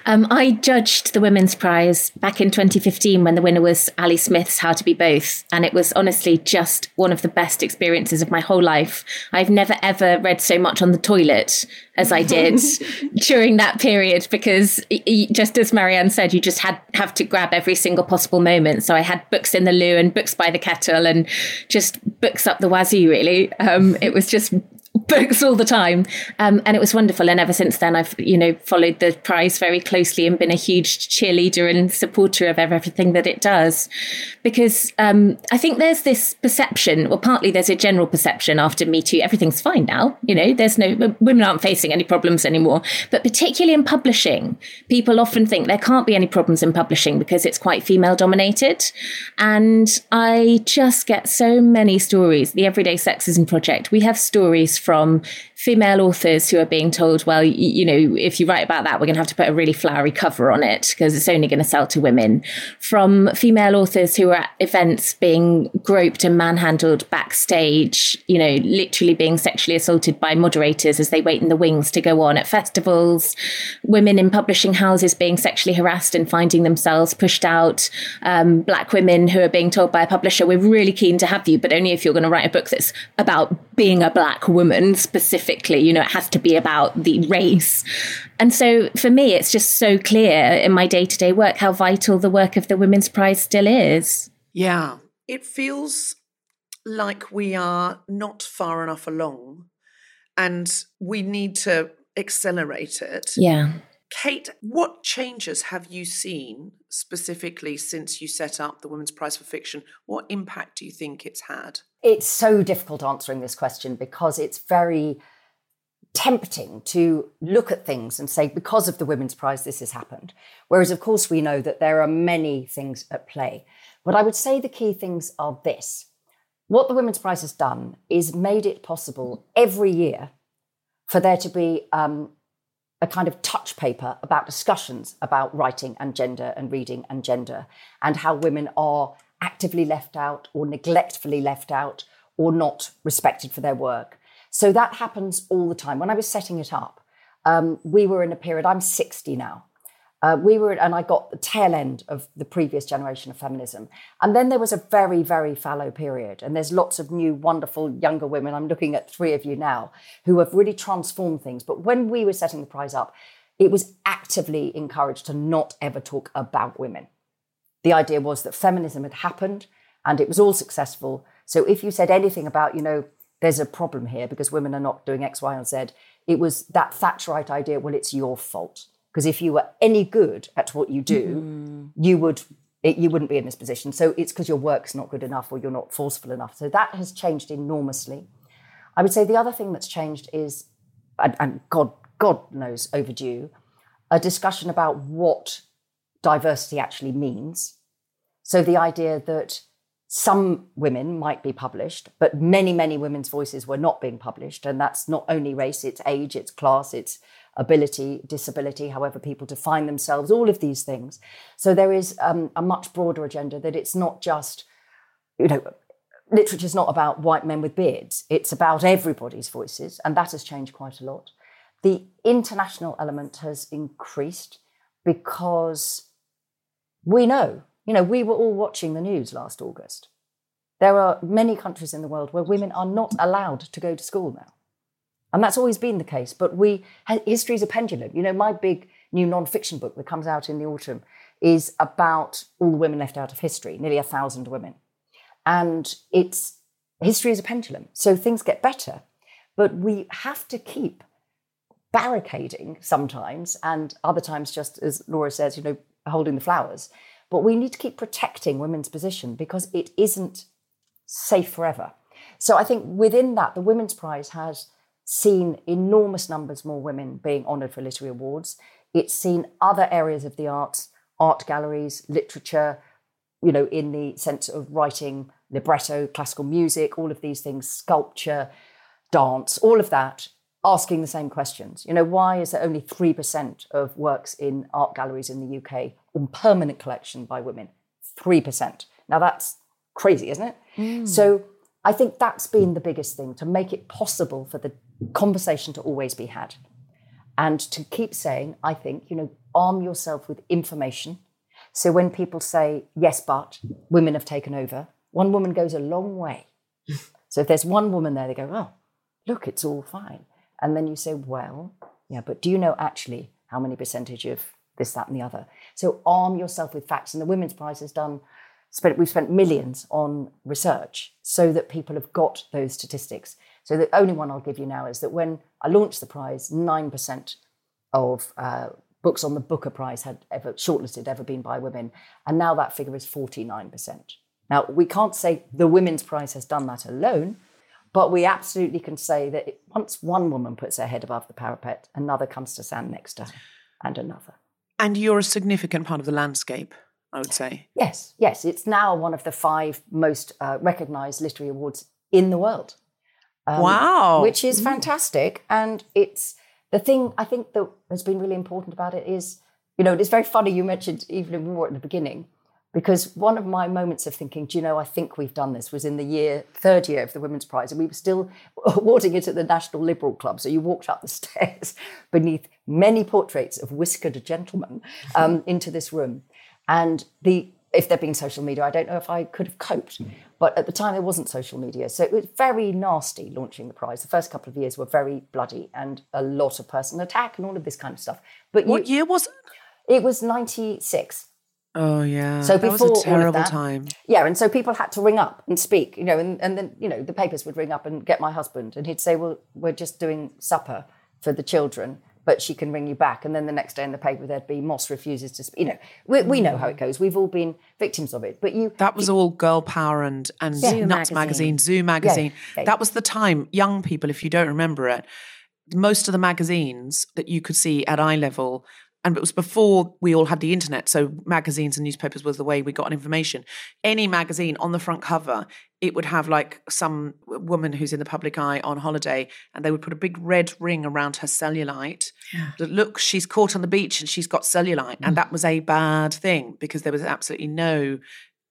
Um, I judged the Women's Prize back in 2015 when the winner was Ali Smith's How to Be Both. And it was honestly just one of the best experiences of my whole life. I've never ever read so much on the toilet as I did during that period because just as Marianne said, you just had have to grab every single possible moment. So I had books in the loo and books by the kettle and just books up the wazoo really. Um, it was just books all the time. Um, and it was wonderful. And ever since then i've you know followed the prize very closely and been a huge cheerleader and supporter of everything that it does. Because um, i think there's this perception well partly there's a general perception after me too everything's fine now you know there's no women aren't facing any problems anymore. But particularly in publishing people often think there can't be any problems in publishing because it's quite female dominated. And i just get so many stories. The everyday sexism project we have stories from female authors who are being told, well, you, you know, if you write about that, we're going to have to put a really flowery cover on it because it's only going to sell to women. From female authors who are at events being groped and manhandled backstage, you know, literally being sexually assaulted by moderators as they wait in the wings to go on at festivals. Women in publishing houses being sexually harassed and finding themselves pushed out. Um, black women who are being told by a publisher, we're really keen to have you, but only if you're going to write a book that's about being a black woman specifically. You know, it has to be about the race. And so for me, it's just so clear in my day to day work how vital the work of the Women's Prize still is. Yeah, it feels like we are not far enough along and we need to accelerate it. Yeah. Kate, what changes have you seen specifically since you set up the Women's Prize for Fiction? What impact do you think it's had? It's so difficult answering this question because it's very tempting to look at things and say, because of the Women's Prize, this has happened. Whereas, of course, we know that there are many things at play. But I would say the key things are this what the Women's Prize has done is made it possible every year for there to be um, a kind of touch paper about discussions about writing and gender and reading and gender and how women are actively left out or neglectfully left out or not respected for their work. So that happens all the time. When I was setting it up, um, we were in a period, I'm 60 now. Uh, we were, and I got the tail end of the previous generation of feminism. And then there was a very, very fallow period. And there's lots of new, wonderful younger women. I'm looking at three of you now who have really transformed things. But when we were setting the prize up, it was actively encouraged to not ever talk about women. The idea was that feminism had happened and it was all successful. So if you said anything about, you know, there's a problem here because women are not doing X, Y, and Z, it was that Thatcherite idea, well, it's your fault. Because if you were any good at what you do, mm. you would it, you wouldn't be in this position. So it's because your work's not good enough or you're not forceful enough. So that has changed enormously. I would say the other thing that's changed is, and, and God God knows overdue, a discussion about what diversity actually means. So the idea that some women might be published, but many, many women's voices were not being published. And that's not only race, it's age, it's class, it's ability, disability, however people define themselves, all of these things. So there is um, a much broader agenda that it's not just, you know, literature is not about white men with beards, it's about everybody's voices, and that has changed quite a lot. The international element has increased because we know, you know, we were all watching the news last August. There are many countries in the world where women are not allowed to go to school now. And that's always been the case. But we, history is a pendulum. You know, my big new non-fiction book that comes out in the autumn is about all the women left out of history, nearly a thousand women. And it's, history is a pendulum. So things get better. But we have to keep barricading sometimes, and other times, just as Laura says, you know, holding the flowers. But we need to keep protecting women's position because it isn't safe forever. So I think within that, the Women's Prize has seen enormous numbers more women being honoured for literary awards. It's seen other areas of the arts, art galleries, literature, you know, in the sense of writing libretto, classical music, all of these things, sculpture, dance, all of that, asking the same questions. You know, why is there only 3% of works in art galleries in the UK on permanent collection by women? 3%. Now that's crazy, isn't it? Mm. So I think that's been the biggest thing to make it possible for the conversation to always be had. And to keep saying, I think, you know, arm yourself with information. So when people say, yes, but women have taken over, one woman goes a long way. so if there's one woman there, they go, oh, look, it's all fine. And then you say, well, yeah, but do you know actually how many percentage of this, that, and the other? So arm yourself with facts. And the Women's Prize has done, spent, we've spent millions on research so that people have got those statistics. So the only one I'll give you now is that when I launched the prize, 9% of uh, books on the Booker Prize had ever shortlisted ever been by women. And now that figure is 49%. Now, we can't say the Women's Prize has done that alone, but we absolutely can say that it, once one woman puts her head above the parapet, another comes to stand next to her, and another. And you're a significant part of the landscape, I would say. Yes, yes. It's now one of the five most uh, recognised literary awards in the world. Um, wow. Which is fantastic. And it's the thing I think that has been really important about it is, you know, it's very funny you mentioned Evelyn Waugh at the beginning, because one of my moments of thinking, do you know, I think we've done this was in the year, third year of the Women's Prize, and we were still awarding it at the National Liberal Club. So you walked up the stairs beneath many portraits of whiskered gentlemen um, into this room. And the if there'd been social media, I don't know if I could have coped. But at the time, there wasn't social media. So it was very nasty launching the prize. The first couple of years were very bloody and a lot of personal attack and all of this kind of stuff. But what you, year was it? It was 96. Oh, yeah. So that before was a terrible that, time. Yeah. And so people had to ring up and speak, you know, and, and then, you know, the papers would ring up and get my husband and he'd say, well, we're just doing supper for the children but she can ring you back. And then the next day in the paper, there'd be Mosse refuses to speak. You know, we, we know how it goes. We've all been victims of it. But you. That was all Girl Power and, and Zoo Nuts magazine. magazine, Zoo magazine. yeah. That was the time, young people, if you don't remember it, most of the magazines that you could see at eye level and it was before we all had the internet so magazines and newspapers was the way we got information. Any magazine on the front cover it would have like some woman who's in the public eye on holiday and they would put a big red ring around her cellulite that look she's caught on the beach and she's got cellulite. And mm. that was a bad thing because there was absolutely no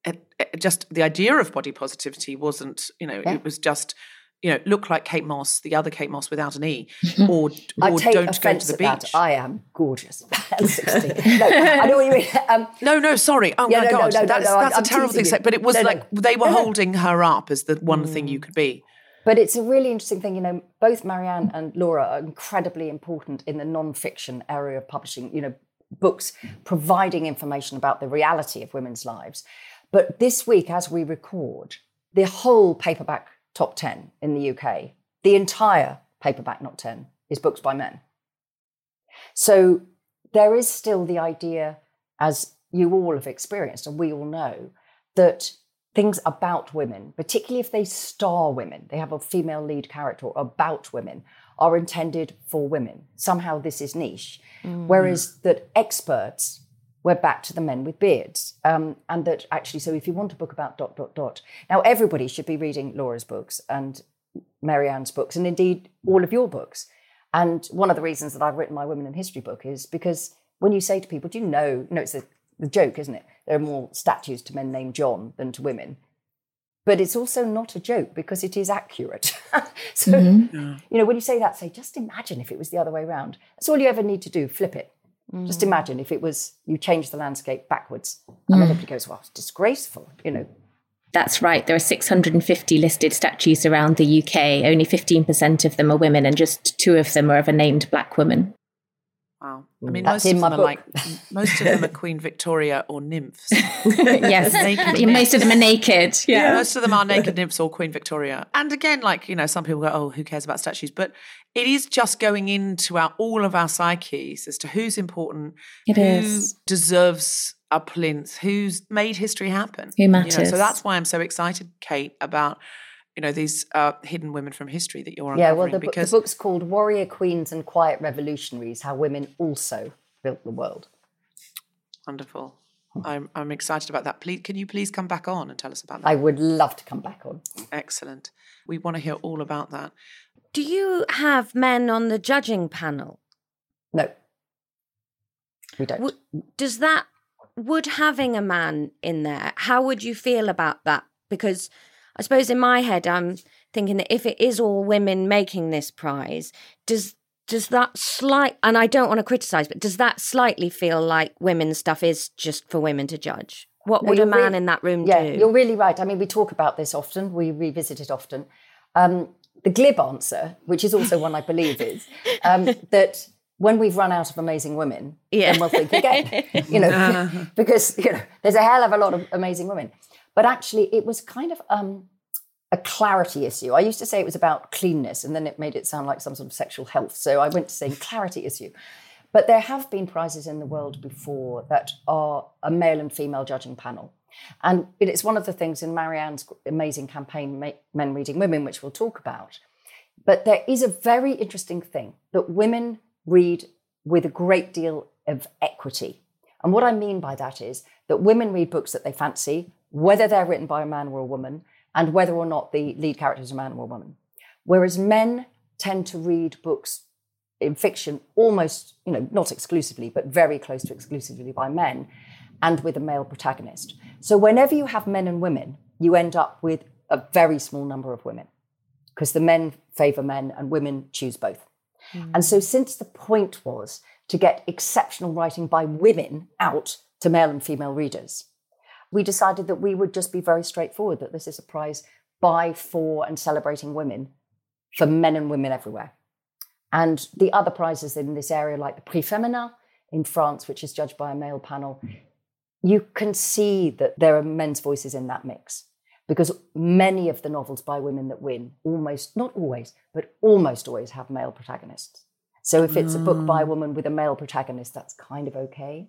it, it- just the idea of body positivity wasn't you know Yeah. it was just you know look like kate moss the other kate moss without an e or, I or don't go to the beach that. I am gorgeous. 60. no, I know what you mean. Um, No, no, sorry. Oh Yeah, my no, god, no, no, that's that's a terrible thing to say. But it was like they were holding her up as the one thing you could be. But it's a really interesting thing, you know. Both Mary Ann and Laura are incredibly important in the non-fiction area of publishing. You know, books providing information about the reality of women's lives. But this week, as we record, the whole paperback top ten in the UK, the entire paperback not ten, is books by men. So there is still the idea, as you all have experienced and we all know, that things about women, particularly if they star women, they have a female lead character about women, are intended for women. Somehow this is niche. Mm. Whereas that experts, we're back to the men with beards. Um, and that actually, so if you want a book about dot, dot, dot, now everybody should be reading Laura's books and Mary Ann's books, and indeed all of your books. And one of the reasons that I've written my Women in History book is because when you say to people, do you know, no, it's a, the joke, isn't it? There are more statues to men named John than to women. But it's also not a joke because it is accurate. so, you know, when you say that, say, just imagine if it was the other way around. That's all you ever need to do, flip it. Just mm. imagine if it was, you change the landscape backwards. And then mm. everybody goes, well, it's disgraceful, you know. That's right. There are 650 listed statues around the UK. Only 15% of them are women, and just two of them are of a named black woman. Wow. I mm. mean, That's most in of my them are book. like most of them are Queen Victoria or nymphs. yes, Naked most of them are naked. Yeah. Most of them are naked nymphs or Queen Victoria. And again, like, you know, some people go, oh, who cares about statues? But it is just going into our all of our psyches as to who's important, It who is. deserves a plinth, who's made history happen. Who You know, matters. so that's why I'm so excited, Kate, about, you know, these uh, hidden women from history that you're uncovering. Yeah, well, the, book- the book's called Warrior Queens and Quiet Revolutionaries How Women Also Built the World. wonderful. I'm, I'm excited about that. Please, can you please come back on and tell us about that? I would love to come back on. Excellent. We want to hear all about that. Do you have men on the judging panel? No, we don't. Would, does that would having a man in there? How would you feel about that? Because I suppose in my head, I'm thinking that if it is all women making this prize, does does that slight and I don't want to criticize, but does that slightly feel like women's stuff is just for women to judge? What No, would a man in that room yeah, do? you're really right. I mean, we talk about this often. We revisit it often. Um, the glib answer, which is also one I believe, is um, that when we've run out of amazing women, Yeah. then we'll think again. you know, because you know, there's a hell of a lot of amazing women. But actually, it was kind of um, a clarity issue. I used to say it was about cleanness, and then it made it sound like some sort of sexual health. So I went to saying clarity issue. But there have been prizes in the world before that are a male and female judging panel. And it's one of the things in Mary Ann's amazing campaign, Men Reading Women, which we'll talk about. But there is a very interesting thing that women read with a great deal of equity. And what I mean by that is that women read books that they fancy, whether they're written by a man or a woman, and whether or not the lead character is a man or a woman. Whereas men tend to read books in fiction almost, you know, not exclusively, but very close to exclusively by men and with a male protagonist. So whenever you have men and women, you end up with a very small number of women because the men favor men and women choose both. Hmm. And so, since the point was to get exceptional writing by women out to male and female readers, we decided that we would just be very straightforward that this is a prize by, for, and celebrating women for men and women everywhere. And the other prizes in this area, like the Prix Féminin in France, which is judged by a male panel, you can see that there are men's voices in that mix because many of the novels by women that win almost, not always, but almost always have male protagonists. So if it's a book by a mm. woman with a male protagonist, that's kind of okay.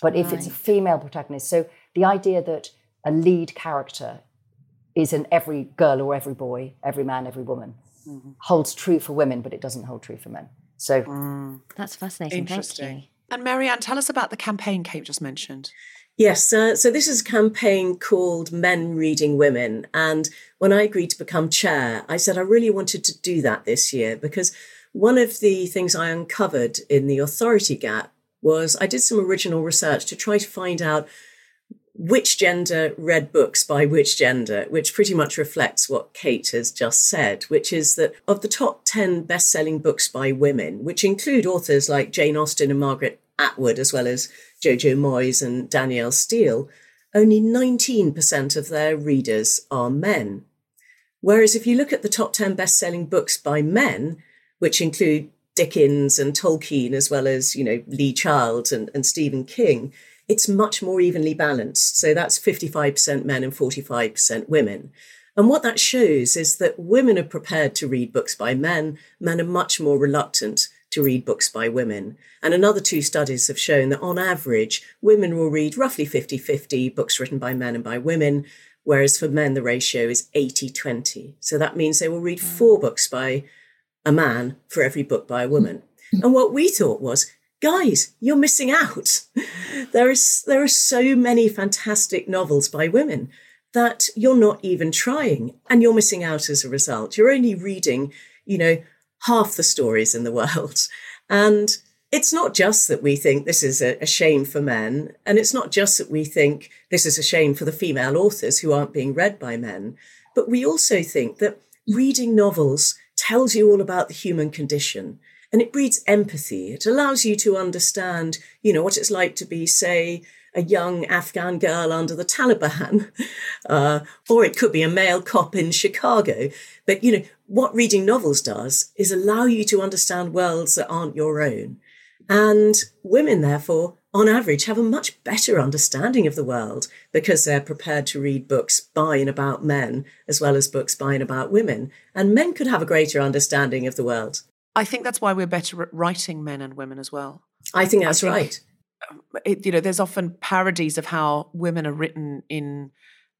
But if it's a female protagonist, so the idea that a lead character is in every girl or every boy, every man, every woman, holds true for women, but it doesn't hold true for men. So That's fascinating. Thank Interesting. you. And Mary Ann, tell us about the campaign Kate just mentioned. Yes, uh, so this is a campaign called Men Reading Women. And when I agreed to become chair, I said I really wanted to do that this year because one of the things I uncovered in the authority gap was I did some original research to try to find out which gender read books by which gender, which pretty much reflects what Kate has just said, which is that of the top 10 best selling books by women, which include authors like Jane Austen and Margaret Atwood, as well as Jojo Moyes and Danielle Steel, only 19% of their readers are men. Whereas if you look at the top 10 best selling books by men, which include Dickens and Tolkien, as well as, you know, Lee Child and, and Stephen King, it's much more evenly balanced. So that's 55% men and 45% women. And what that shows is that women are prepared to read books by men, men are much more reluctant to read books by women. And another two studies have shown that on average, women will read roughly 50 50 books written by men and by women, whereas for men, the ratio is 80 20. So that means they will read four books by a man for every book by a woman. And what we thought was, guys, you're missing out. There is there are so many fantastic novels by women that you're not even trying and you're missing out as a result. You're only reading, you know, half the stories in the world. And it's not just that we think this is a, a shame for men, and it's not just that we think this is a shame for the female authors who aren't being read by men, but we also think that reading novels tells you all about the human condition and it breeds empathy. It allows you to understand, you know, what it's like to be, say, a young Afghan girl under the Taliban, uh, or it could be a male cop in Chicago. But, you know, what reading novels does is allow you to understand worlds that aren't your own. And women, therefore, on average, have a much better understanding of the world because they're prepared to read books by and about men as well as books by and about women. And men could have a greater understanding of the world. I think that's why we're better at writing men and women as well. I think that's think- right. It, you know, there's often parodies of how women are written in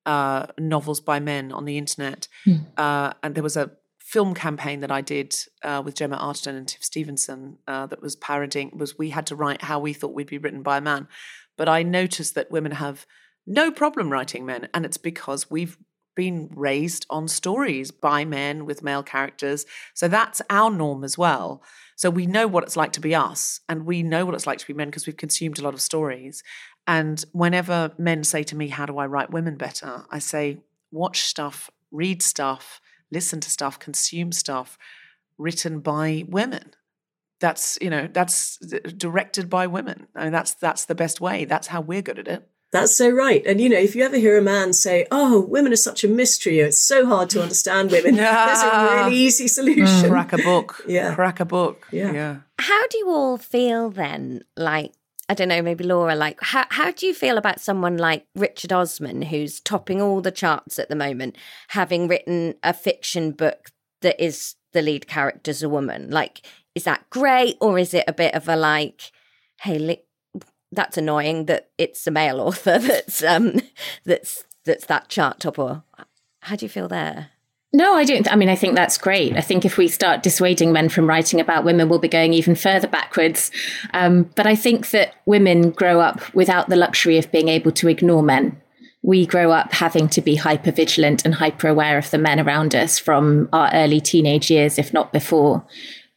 uh, novels by men on the internet. Uh, and there was a film campaign that I did uh, with Gemma Arterton and Tiff Stevenson uh, that was parodying was we had to write how we thought we'd be written by a man. But I noticed that women have no problem writing men, and it's because we've been raised on stories by men with male characters. So that's our norm as well. So we know what it's like to be us, and we know what it's like to be men because we've consumed a lot of stories. And whenever men say to me, How do I write women better? I say, Watch stuff, read stuff, listen to stuff, consume stuff written by women. That's you know that's directed by women. I mean that's that's the best way. That's how we're good at it. That's so right. And you know, if you ever hear a man say, "Oh, women are such a mystery. It's so hard to understand women," ah. there's a really easy mm, solution. Crack a book. Yeah. Crack a book. Yeah. Yeah. How do you all feel then? Like, I don't know, maybe Laura, like, how, how do you feel about someone like Richard Osman, who's topping all the charts at the moment, having written a fiction book that is the lead character's a woman? Like, is that great? Or is it a bit of a like, hey, li- that's annoying that it's a male author that's um that's that's that chart topper. How do you feel there? No, I don't. I mean, I think that's great. I think if we start dissuading men from writing about women, we'll be going even further backwards. Um, but I think that women grow up without the luxury of being able to ignore men. We grow up having to be hyper vigilant and hyper aware of the men around us from our early teenage years, if not before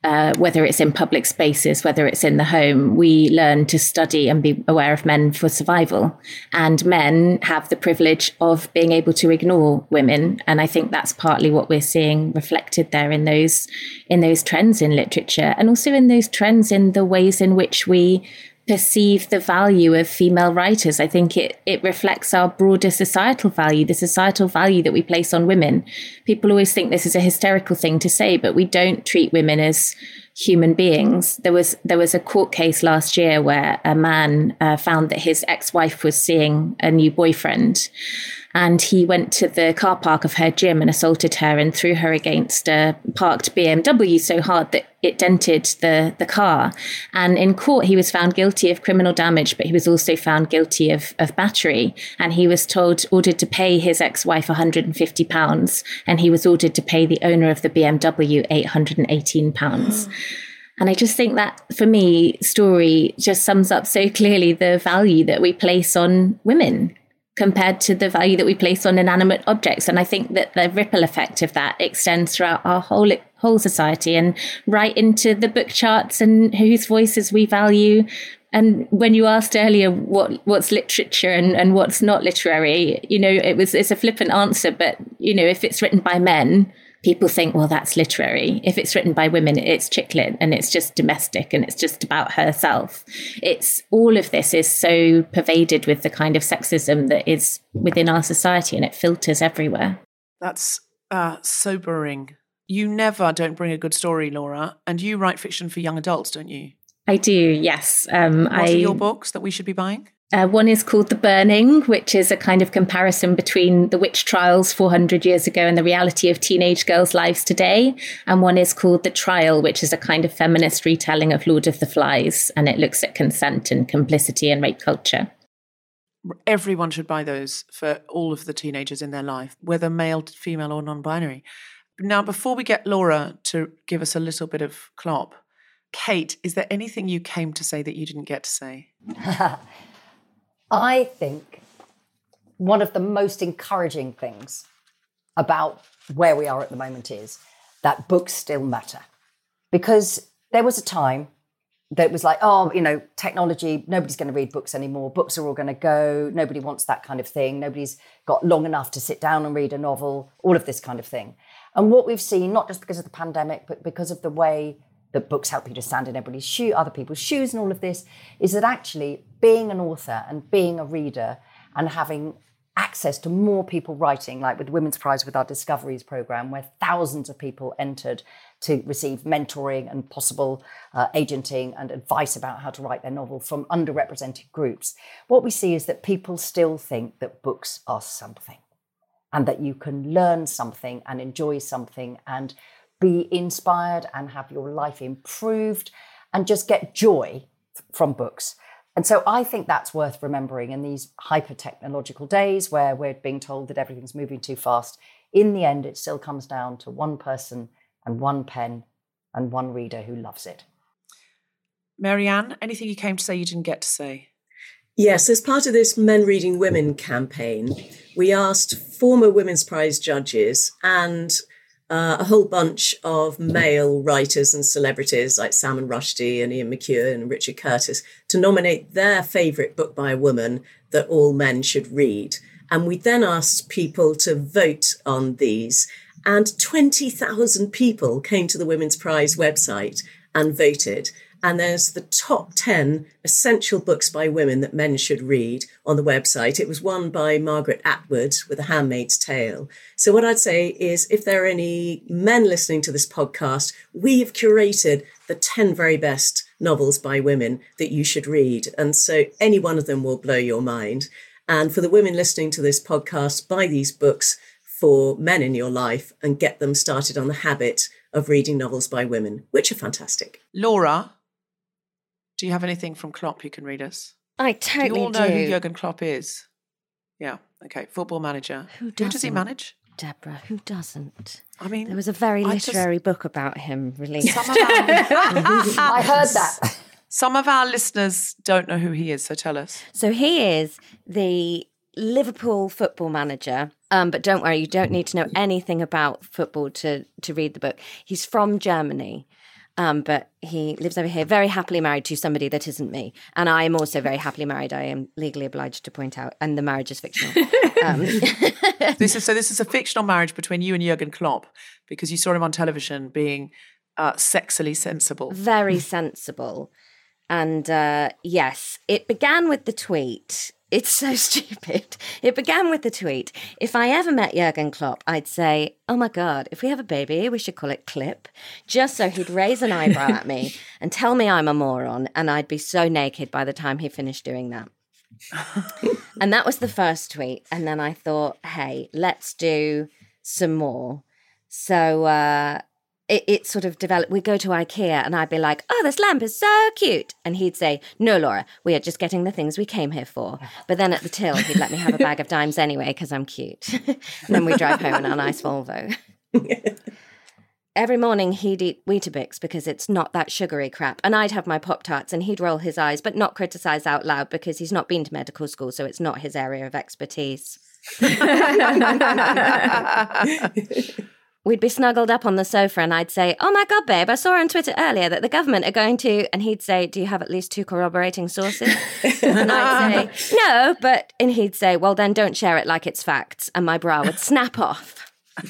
uh, whether it's in public spaces, whether it's in the home, we learn to study and be aware of men for survival. And men have the privilege of being able to ignore women. And I think that's partly what we're seeing reflected there in those in those trends in literature and also in those trends in the ways in which we perceive the value of female writers. I think it it reflects our broader societal value, the societal value that we place on women. People always think this is a hysterical thing to say, but we don't treat women as human beings. There was there was a court case last year where a man uh, found that his ex-wife was seeing a new boyfriend and he went to the car park of her gym and assaulted her and threw her against a parked BMW so hard that it dented the, the car. And in court, he was found guilty of criminal damage, but he was also found guilty of, of battery. And he was told, ordered to pay his ex wife £150, and he was ordered to pay the owner of the BMW £818. And I just think that for me, story just sums up so clearly the value that we place on women compared to the value that we place on inanimate objects. And I think that the ripple effect of that extends throughout our whole whole society and right into the book charts and whose voices we value. And when you asked earlier what what's literature and, and what's not literary, you know, it was it's a flippant answer, but you know, if it's written by men, people think, well, that's literary. If it's written by women, it's chick lit and it's just domestic and it's just about herself. It's all of this is so pervaded with the kind of sexism that is within our society and it filters everywhere. That's uh, sobering. You never don't bring a good story, Laura, and you write fiction for young adults, don't you? I do, yes. Um, what I, are your books that we should be buying? Uh, one is called The Burning, which is a kind of comparison between the witch trials 400 years ago and the reality of teenage girls' lives today. And one is called The Trial, which is a kind of feminist retelling of Lord of the Flies. And it looks at consent and complicity and rape culture. Everyone should buy those for all of the teenagers in their life, whether male, female, or non binary. Now, before we get Laura to give us a little bit of Klopp, Kate, is there anything you came to say that you didn't get to say? I think one of the most encouraging things about where we are at the moment is that books still matter. Because there was a time that was like, oh, you know, technology, nobody's going to read books anymore. Books are all going to go. Nobody wants that kind of thing. Nobody's got long enough to sit down and read a novel, all of this kind of thing. And what we've seen, not just because of the pandemic, but because of the way that books help you to stand in everybody's shoe, other people's shoes, and all of this, is that actually being an author and being a reader and having access to more people writing, like with the Women's Prize with our Discoveries program, where thousands of people entered to receive mentoring and possible uh, agenting and advice about how to write their novel from underrepresented groups. What we see is that people still think that books are something and that you can learn something and enjoy something and be inspired and have your life improved and just get joy from books. And so I think that's worth remembering in these hyper technological days where we're being told that everything's moving too fast. In the end, it still comes down to one person and one pen and one reader who loves it. Mary Ann, anything you came to say you didn't get to say? Yes, as part of this Men Reading Women campaign, we asked former Women's Prize judges and uh, a whole bunch of male writers and celebrities like Salman Rushdie and Ian McEwan and Richard Curtis to nominate their favourite book by a woman that all men should read. And we then asked people to vote on these. And 20,000 people came to the Women's Prize website and voted. And there's the top 10 essential books by women that men should read on the website. It was won by Margaret Atwood with A Handmaid's Tale. So, what I'd say is if there are any men listening to this podcast, we have curated the 10 very best novels by women that you should read. And so, any one of them will blow your mind. And for the women listening to this podcast, buy these books for men in your life and get them started on the habit of reading novels by women, which are fantastic. Laura, do you have anything from Klopp you can read us? I totally Do totally you all know do. who Jurgen Klopp is? Yeah. Okay. Football manager. Who does he manage? Deborah, who doesn't? I mean, There was a very I just- literary book about him released. some of our, I heard that. some of our listeners don't know who he is, so tell us. So he is the Liverpool football manager. Um, but don't worry, you don't need to know anything about football to to read the book. He's from Germany. Um, but he lives over here, very happily married to somebody that isn't me. And I am also very happily married. I am legally obliged to point out, and the marriage is fictional. Um, This is so. This is a fictional marriage between you and Jurgen Klopp because you saw him on television being uh, sexily sensible. very sensible. And uh, yes, it began with the tweet. It's so stupid. It began with the tweet. If I ever met Jurgen Klopp, I'd say, Oh my God, if we have a baby, we should call it Clip, just so he'd raise an eyebrow at me and tell me I'm a moron. And I'd be so naked by the time he finished doing that. and that was the first tweet. And then I thought, Hey, let's do some more. So, uh, it, it sort of developed. We'd go to IKEA and I'd be like, oh, this lamp is so cute. And he'd say, no, Laura, we are just getting the things we came here for. But then at the till, he'd let me have a bag of Daims anyway because I'm cute. and then we drive home in our nice Volvo. Every morning he'd eat Weetabix because it's not that sugary crap. And I'd have my Pop Tarts and he'd roll his eyes, but not criticize out loud because he's not been to medical school, so it's not his area of expertise. We'd be snuggled up on the sofa and I'd say, Oh my God, babe, I saw on Twitter earlier that the government are going to. And he'd say, Do you have at least two corroborating sources? and I'd say, No, but. And he'd say, Well, then don't share it like it's facts. And my bra would snap off.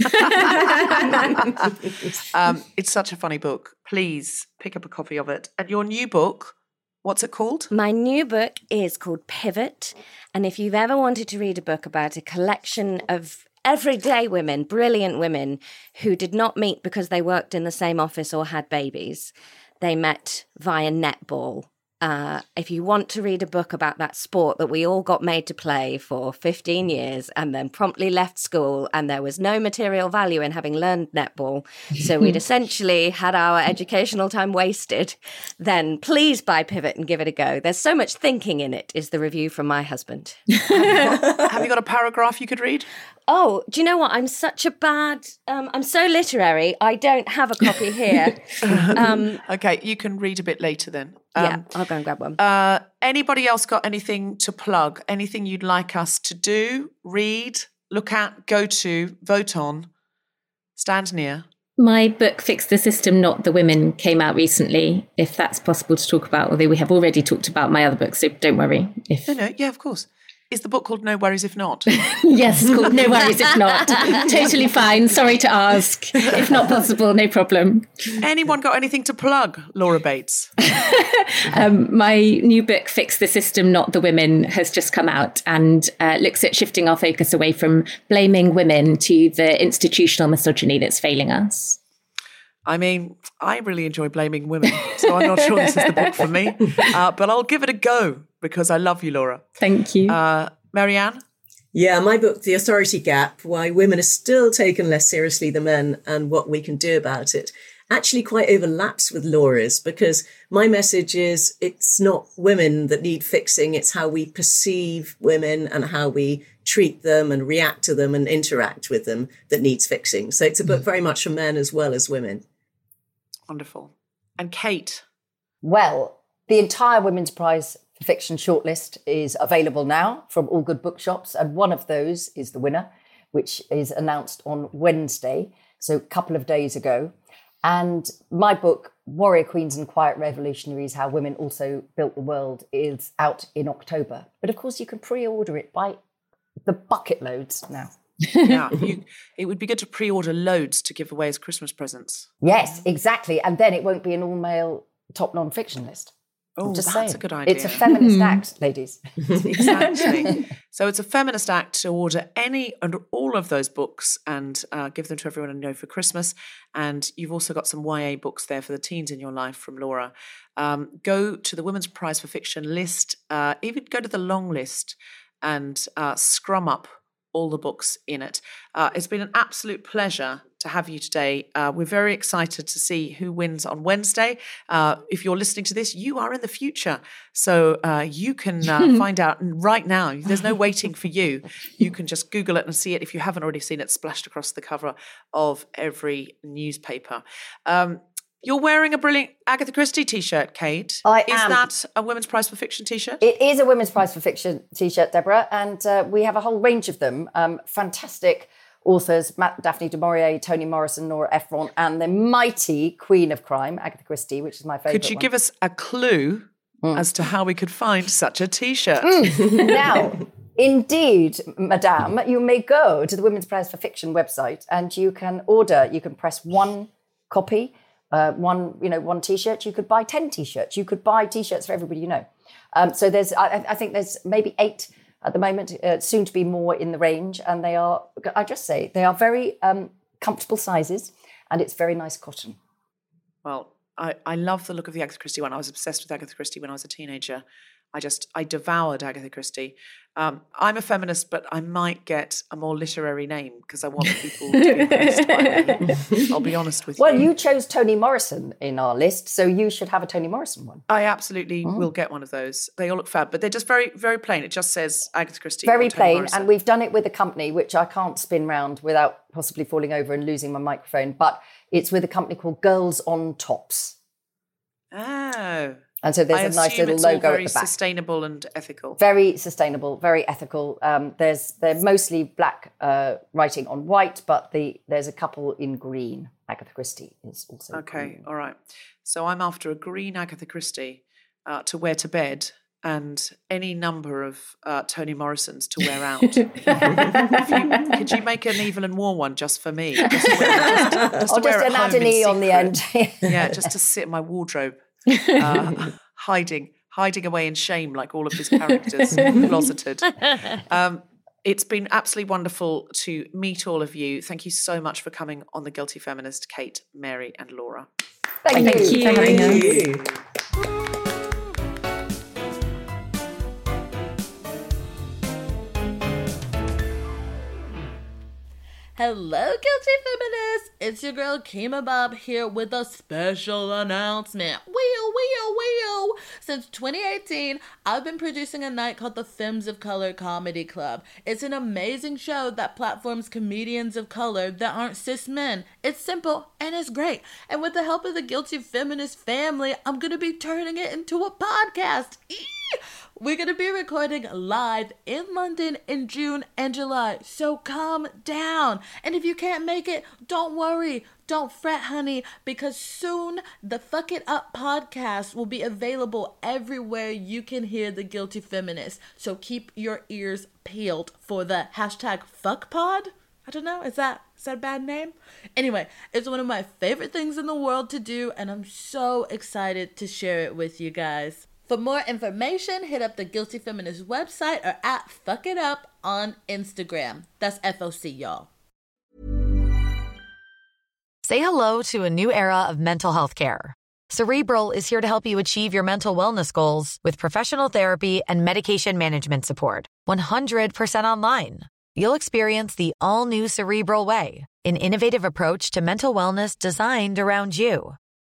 Um, it's such a funny book. Please pick up a copy of it. And your new book, what's it called? My new book is called Pivot. And if you've ever wanted to read a book about a collection of everyday women, brilliant women who did not meet because they worked in the same office or had babies, they met via netball. Uh, if you want to read a book about that sport that we all got made to play for 15 years and then promptly left school, and there was no material value in having learned netball, so we'd essentially had our educational time wasted, then please buy Pivot and give it a go. There's so much thinking in it, is the review from my husband. Have you got a paragraph you could read? Oh, do you know what? I'm such a bad. Um, I'm so literary. I don't have a copy here. um, Okay, you can read a bit later then. Yeah, Um, I'll go and grab one. Uh, anybody else got anything to plug? Anything you'd like us to do, read, look at, go to, vote on, stand near? My book, Fix the System, Not the Women, came out recently, if that's possible to talk about, although we have already talked about my other book, so don't worry. If No, no, yeah, of course. Is the book called No Worries If Not? Yes, it's called No Worries If Not. totally fine. Sorry to ask. If not possible, no problem. Anyone got anything to plug, Laura Bates? Um, my new book, Fix the System, Not the Women, has just come out and uh, looks at shifting our focus away from blaming women to the institutional misogyny that's failing us. I mean, I really enjoy blaming women, so I'm not sure this is the book for me. Uh, but I'll give it a go because I love you, Laura. Thank you. Uh, Mary Ann? Yeah, my book, The Authority Gap Why Women Are Still Taken Less Seriously Than Men and What We Can Do About It, actually quite overlaps with Laura's because my message is it's not women that need fixing, it's how we perceive women and how we treat them and react to them and interact with them that needs fixing. So it's a book very much for men as well as women. Wonderful. And Kate? Well, the entire Women's Prize for Fiction shortlist is available now from all good bookshops, and one of those is the winner, which is announced on Wednesday, so a couple of days ago. And my book, Warrior Queens and Quiet Revolutionaries How Women Also Built the World, is out in October. But of course, you can pre order it by the bucket loads now. yeah, you, it would be good to pre-order loads to give away as Christmas presents. Yes, exactly. And then it won't be an all male top non fiction list. Oh, just that's saying. a good idea. It's a feminist act, ladies. exactly. so it's a feminist act to order any and all of those books and uh, give them to everyone I know for Christmas. And you've also got some YA books there for the teens in your life from Laura. Um, go to the Women's Prize for Fiction list, uh, even go to the long list and uh, scrum up all the books in it. Uh, it's been an absolute pleasure to have you today. Uh, we're very excited to see who wins on Wednesday. Uh, if you're listening to this, you are in the future. So uh, you can uh, find out right now. There's no waiting for you. You can just Google it and see it if you haven't already seen it splashed across the cover of every newspaper. Um, you're wearing a brilliant Agatha Christie t-shirt, Kate. I Is am. that a Women's Prize for Fiction t-shirt? It is a Women's Prize for Fiction t shirt, Deborah, and uh, we have a whole range of them. Um, fantastic authors Matt, Daphne du Maurier, Toni Morrison, Nora Ephron, and the mighty Queen of Crime, Agatha Christie, which is my favourite. Could you one. give us a clue as to how we could find such a t-shirt? now, indeed, Madame, you may go to the Women's Prize for Fiction website and you can order. You can press one copy, uh, one you know one T-shirt. You could buy ten T-shirts. You could buy T-shirts for everybody you know. Um, so there's, I, I think there's maybe eight at the moment. Uh, soon to be more in the range, and they are. I just say they are very um, comfortable sizes, and it's very nice cotton. Well, I, I love the look of the Agatha Christie one. I was obsessed with Agatha Christie when I was a teenager. I just I devoured Agatha Christie. Um, I'm a feminist, but I might get a more literary name because I want people to be impressed by me. I'll be honest with Well, you. Well, you chose Toni Morrison in our list, so you should have a Toni Morrison one. I absolutely Mm. will get one of those. They all look fab, but they're just very, very plain. It just says Agatha Christie. very plain Morrison. and we've done it with a company which i can't spin round without possibly falling over and losing my microphone but it's with a company called girls on tops Oh. And so there's I a nice little logo very at the back sustainable and ethical. very sustainable very ethical um, there's they're mostly black uh, writing on white but the there's a couple in green agatha christie is also Okay, green. all right. So I'm after a green Agatha Christie uh, to wear to bed and any number of uh, Toni Morrisons to wear out. You- could you make an Evelyn Waugh one just for me? Just to wear, just, just or to wear just an home add an e on the end yeah, just to sit in my wardrobe, uh, hiding, hiding away in shame like all of his characters, closeted. Um, it's been absolutely wonderful to meet all of you. Thank you so much for coming on The Guilty Feminist, Kate, Mary, and Laura. thank, Thank you you. Thank you. Hello, guilty feminists! It's your girl Kemah Bob here with a special announcement. Wheel, wheel, wheel! Since 2018, I've been producing a night called the Femmes of Color Comedy Club. It's an amazing show that platforms comedians of color that aren't cis men. It's simple and it's great. And with the help of the guilty feminist family, I'm gonna be turning it into a podcast. Eee! We're going to be recording live in London in June and July, so calm down. And if you can't make it, don't worry. Don't fret, honey, because soon the FOC It Up podcast will be available everywhere you can hear the guilty feminist. So keep your ears peeled for the hashtag FuckPod. I don't know, is that is that a bad name? Anyway, it's one of my favorite things in the world to do, and I'm so excited to share it with you guys. For more information, hit up the Guilty Feminist website or at FOC It Up on Instagram. That's FOC, y'all. Say hello to a new era of mental health care. Cerebral is here to help you achieve your mental wellness goals with professional therapy and medication management support. 100% online. You'll experience the all new Cerebral Way, an innovative approach to mental wellness designed around you.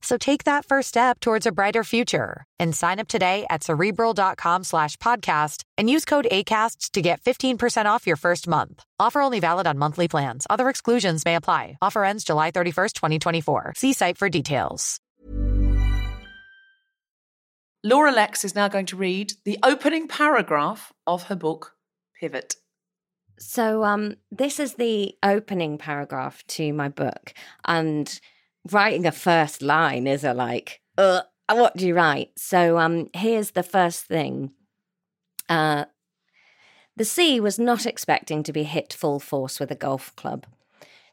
So take that first step towards a brighter future and sign up today at cerebral.com slash podcast and use code ACAST to get 15% off your first month. Offer only valid on monthly plans. Other exclusions may apply. Offer ends July 31st, 2024. See site for details. Laura Lexx is now going to read the opening paragraph of her book, Pivot. So, um, this is the opening paragraph to my book, and writing a first line is a like, uh, what do you write? So, um, here's the first thing. Uh, the sea was not expecting to be hit full force with a golf club.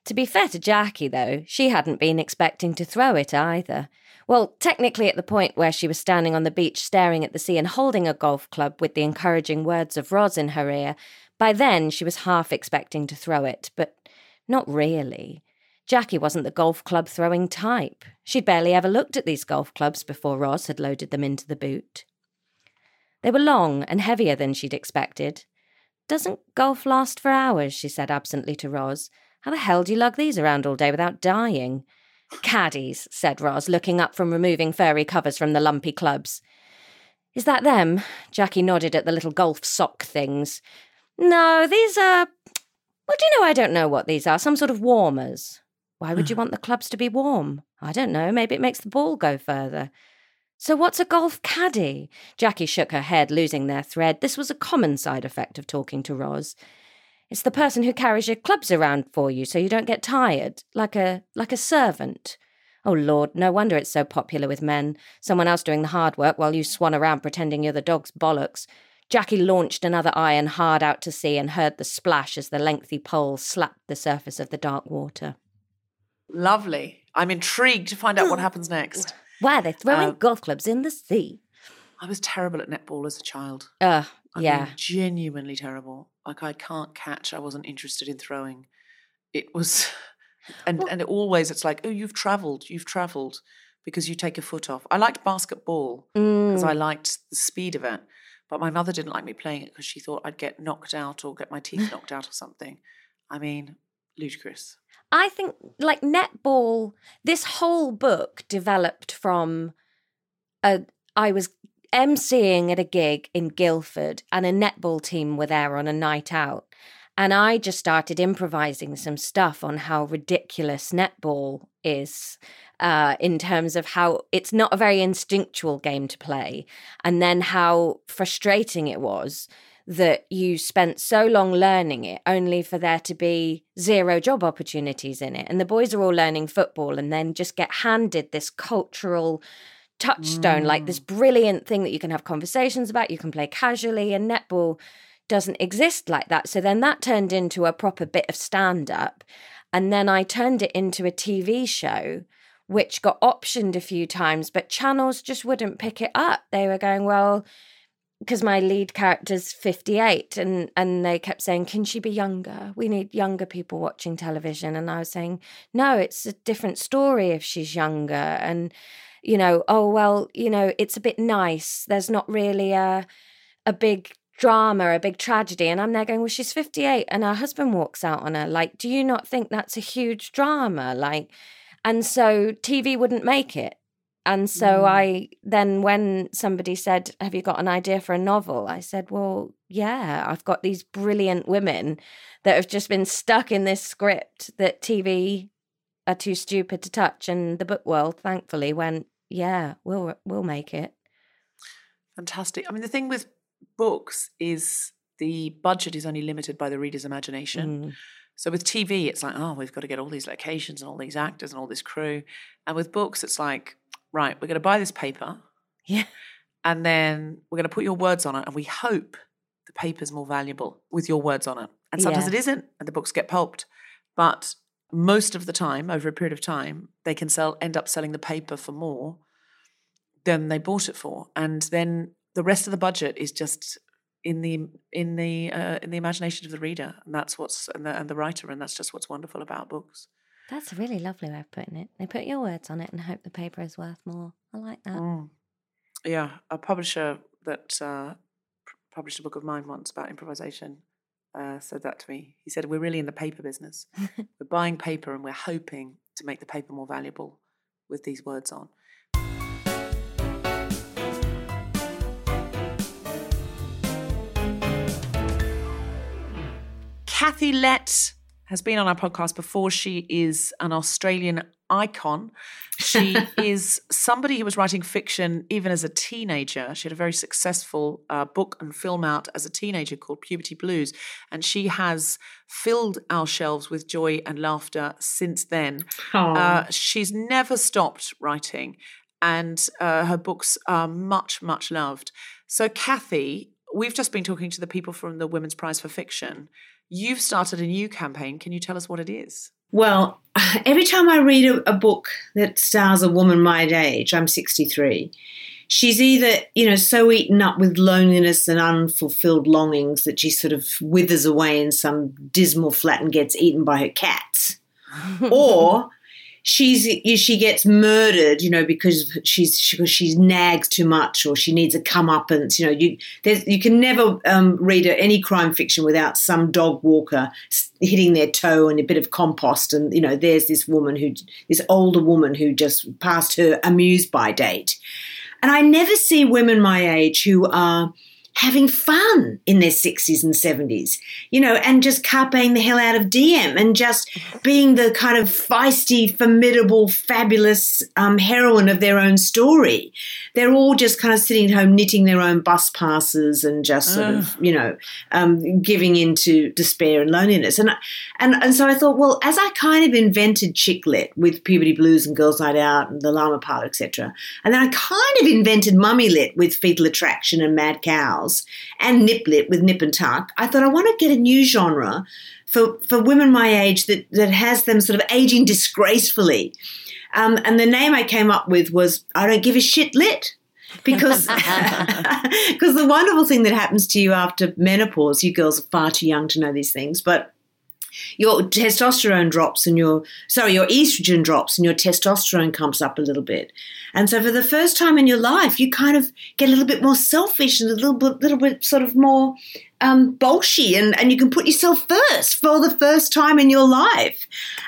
To be fair to Jackie, though, she hadn't been expecting to throw it either. Well, technically, at the point where she was standing on the beach staring at the sea and holding a golf club with the encouraging words of Roz in her ear, by then she was half expecting to throw it, but not really. Jackie wasn't the golf club throwing type. She'd barely ever looked at these golf clubs before Roz had loaded them into the boot. They were long and heavier than she'd expected. Doesn't golf last for hours? she said absently to Roz. How the hell do you lug these around all day without dying? Caddies, said Roz, looking up from removing furry covers from the lumpy clubs. Is that them? Jackie nodded at the little golf sock things. No, these are. Well, do you know, I don't know what these are. Some sort of warmers. Why would you want the clubs to be warm? I don't know. Maybe it makes the ball go further. So, what's a golf caddy? Jackie shook her head, losing their thread. This was a common side effect of talking to Roz. It's the person who carries your clubs around for you so you don't get tired, like a like a servant. Oh Lord, no wonder it's so popular with men. Someone else doing the hard work while you swan around pretending you're the dog's bollocks. Jackie launched another iron hard out to sea and heard the splash as the lengthy pole slapped the surface of the dark water. Lovely. I'm intrigued to find out what happens next. Why are they throwing Uh, golf clubs in the sea? I was terrible at netball as a child. Ugh, I yeah. mean, genuinely terrible. Like I can't catch. I wasn't interested in throwing. It was, and and always it's like, oh, you've travelled, you've travelled, because you take a foot off. I liked basketball because I Mm. liked the speed of it, but my mother didn't like me playing it because she thought I'd get knocked out or get my teeth knocked out or something. I mean, ludicrous. I think like netball, this whole book developed from a I was emceeing at a gig in Guildford and a netball team were there on a night out. And I just started improvising some stuff on how ridiculous netball is uh, in terms of how it's not a very instinctual game to play, and then how frustrating it was that you spent so long learning it only for there to be zero job opportunities in it. And the boys are all learning football and then just get handed this cultural touchstone, like this mm. brilliant thing that you can have conversations about, you can play casually, and netball doesn't exist like that. So then that turned into a proper bit of stand up. And then I turned it into a TV show, which got optioned a few times, but channels just wouldn't pick it up. They were going, well, because my lead character's 58 and and they kept saying can she be younger? We need younger people watching television. And i was saying no it's a different story if she's younger. And you know oh well you know it's a bit nice. There's not really a a big drama a big tragedy. And i'm there going well she's 58 and her husband walks out on her. Like do you not think that's a huge drama? Like and so tv wouldn't make it and so Mm. I then, when somebody said, Have you got an idea for a novel? I said, Well, yeah, I've got these brilliant women that have just been stuck in this script that TV are too stupid to touch. And the book world, thankfully, went, Yeah, we'll, we'll make it. Fantastic. I mean, the thing with books is the budget is only limited by the reader's imagination. Mm. So with TV, it's like, oh, we've got to get all these locations and all these actors and all this crew. And with books, it's like, right, we're going to buy this paper Yeah. and then we're going to put your words on it. And we hope the paper's more valuable with your words on it. And sometimes Yeah. it isn't, and the books get pulped. But most of the time, over a period of time, they can sell, end up selling the paper for more than they bought it for. And then the rest of the budget is just in the in the uh, in the imagination of the reader, and that's what's and the, and the writer, and that's just what's wonderful about books. That's a really lovely way of putting it. They put your words on it and hope the paper is worth more. I like that. Mm. Yeah, a publisher that uh, published a book of mine once about improvisation uh, said that to me. He said, "We're really in the paper business. we're buying paper, and we're hoping to make the paper more valuable with these words on." Kathy Lette has been on our podcast before. She is an Australian icon. She is somebody who was writing fiction even as a teenager. She had a very successful uh, book and film out as a teenager called Puberty Blues. And she has filled our shelves with joy and laughter since then. Uh, she's never stopped writing, and uh, her books are much, much loved. So, Kathy, we've just been talking to the people from the Women's Prize for Fiction. You've started a new campaign. Can you tell us what it is? Well, every time I read a, a, book that stars a woman my age, I'm 63, she's either, you know, so eaten up with loneliness and unfulfilled longings that she sort of withers away in some dismal flat and gets eaten by her cats. or she's she gets murdered, you know, because she's because she nags too much or she needs a comeuppance. You know, you you can never um, read any crime fiction without some dog walker hitting their toe and a bit of compost, and you know, there's this woman who this older woman who just passed her amuse by date, and I never see women my age who are having fun in their 60s and 70s, you know, and just carping the hell out of DM and just being the kind of feisty, formidable, fabulous um, heroine of their own story. They're all just kind of sitting at home knitting their own bus passes and just sort uh. of, you know, um, giving into despair and loneliness. And, and, and so I thought, well, as I kind of invented chick lit with Puberty Blues and Girls Night Out and The Llama Parlour, etc., and then I kind of invented Mummy lit with Foetal Attraction and Mad And Niplit with Nip and Tuck, I thought I want to get a new genre for, for women my age that, that has them sort of aging disgracefully. Um, and the name I came up with was I Don't Give a Shit Lit. because because the wonderful thing that happens to you after menopause, you girls are far too young to know these things, but your testosterone drops and your sorry your estrogen drops and your testosterone comes up a little bit and so for the first time in your life you kind of get a little bit more selfish and a little bit little bit sort of more um, bolshy and, and you can put yourself first for the first time in your life.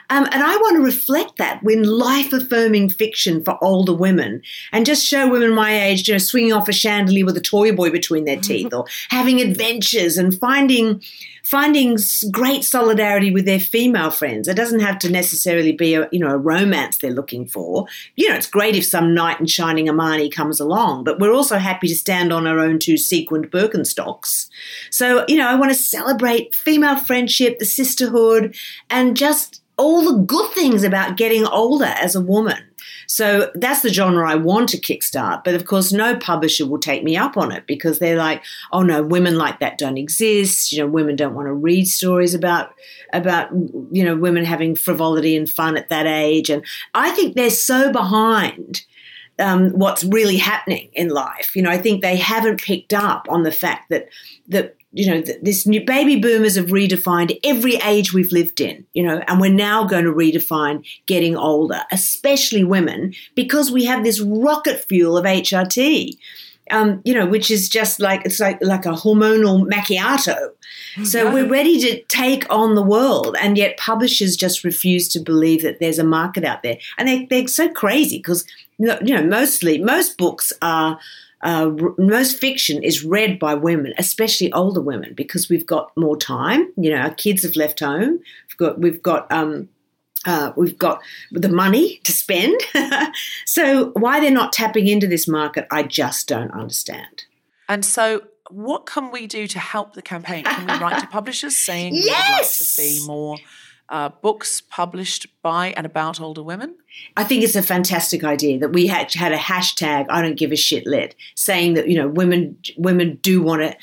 Um, and I want to reflect that when life affirming fiction for older women and just show women my age, you know, swinging off a chandelier with a toy boy between their teeth or having adventures and finding finding great solidarity with their female friends. It doesn't have to necessarily be a you know a romance they're looking for. You know, it's great if some knight in shining Armani comes along, but we're also happy to stand on our own two sequined Birkenstocks. So you know, I want to celebrate female friendship, the sisterhood, and just all the good things about getting older as a woman. So that's the genre I want to kickstart. But of course, no publisher will take me up on it because they're like, oh no, women like that don't exist. You know, women don't want to read stories about about you know women having frivolity and fun at that age. And I think they're so behind. Um, what's really happening in life. You know, I think they haven't picked up on the fact that that you know, this new baby boomers have redefined every age we've lived in, you know, and we're now going to redefine getting older, especially women, because we have this rocket fuel of HRT. Um, you know, which is just like it's like like a hormonal macchiato. So we're ready to take on the world, and yet publishers just refuse to believe that there's a market out there, and they they're so crazy because you know mostly most books are uh, most fiction is read by women, especially older women, because we've got more time. You know, our kids have left home. We've got we've got um, uh, we've got the money to spend. so why they're not tapping into this market, I just don't understand. And so, what can we do to help the campaign? Can we write to publishers saying yes! we'd like to see more? Uh, books published by and about older women? I think it's a fantastic idea that we had had a hashtag I don't give a shit lit saying that you know women women do want to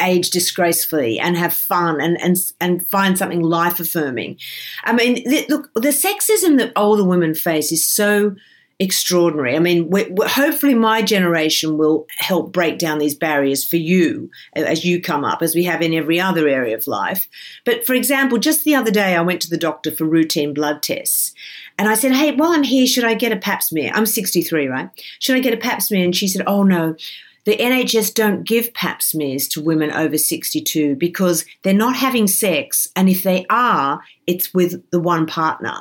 age disgracefully and have fun and and and find something life affirming. I mean, look, the sexism that older women face is so extraordinary. I mean, we're, we're, hopefully my generation will help break down these barriers for you as you come up, as we have in every other area of life. But for example, just the other day, I went to the doctor for routine blood tests. And I said, Hey, while I'm here, should I get a pap smear? I'm 63, right? Should I get a pap smear? And she said, Oh, no. The NHS don't give pap smears to women over 62 because they're not having sex. And if they are, it's with the one partner.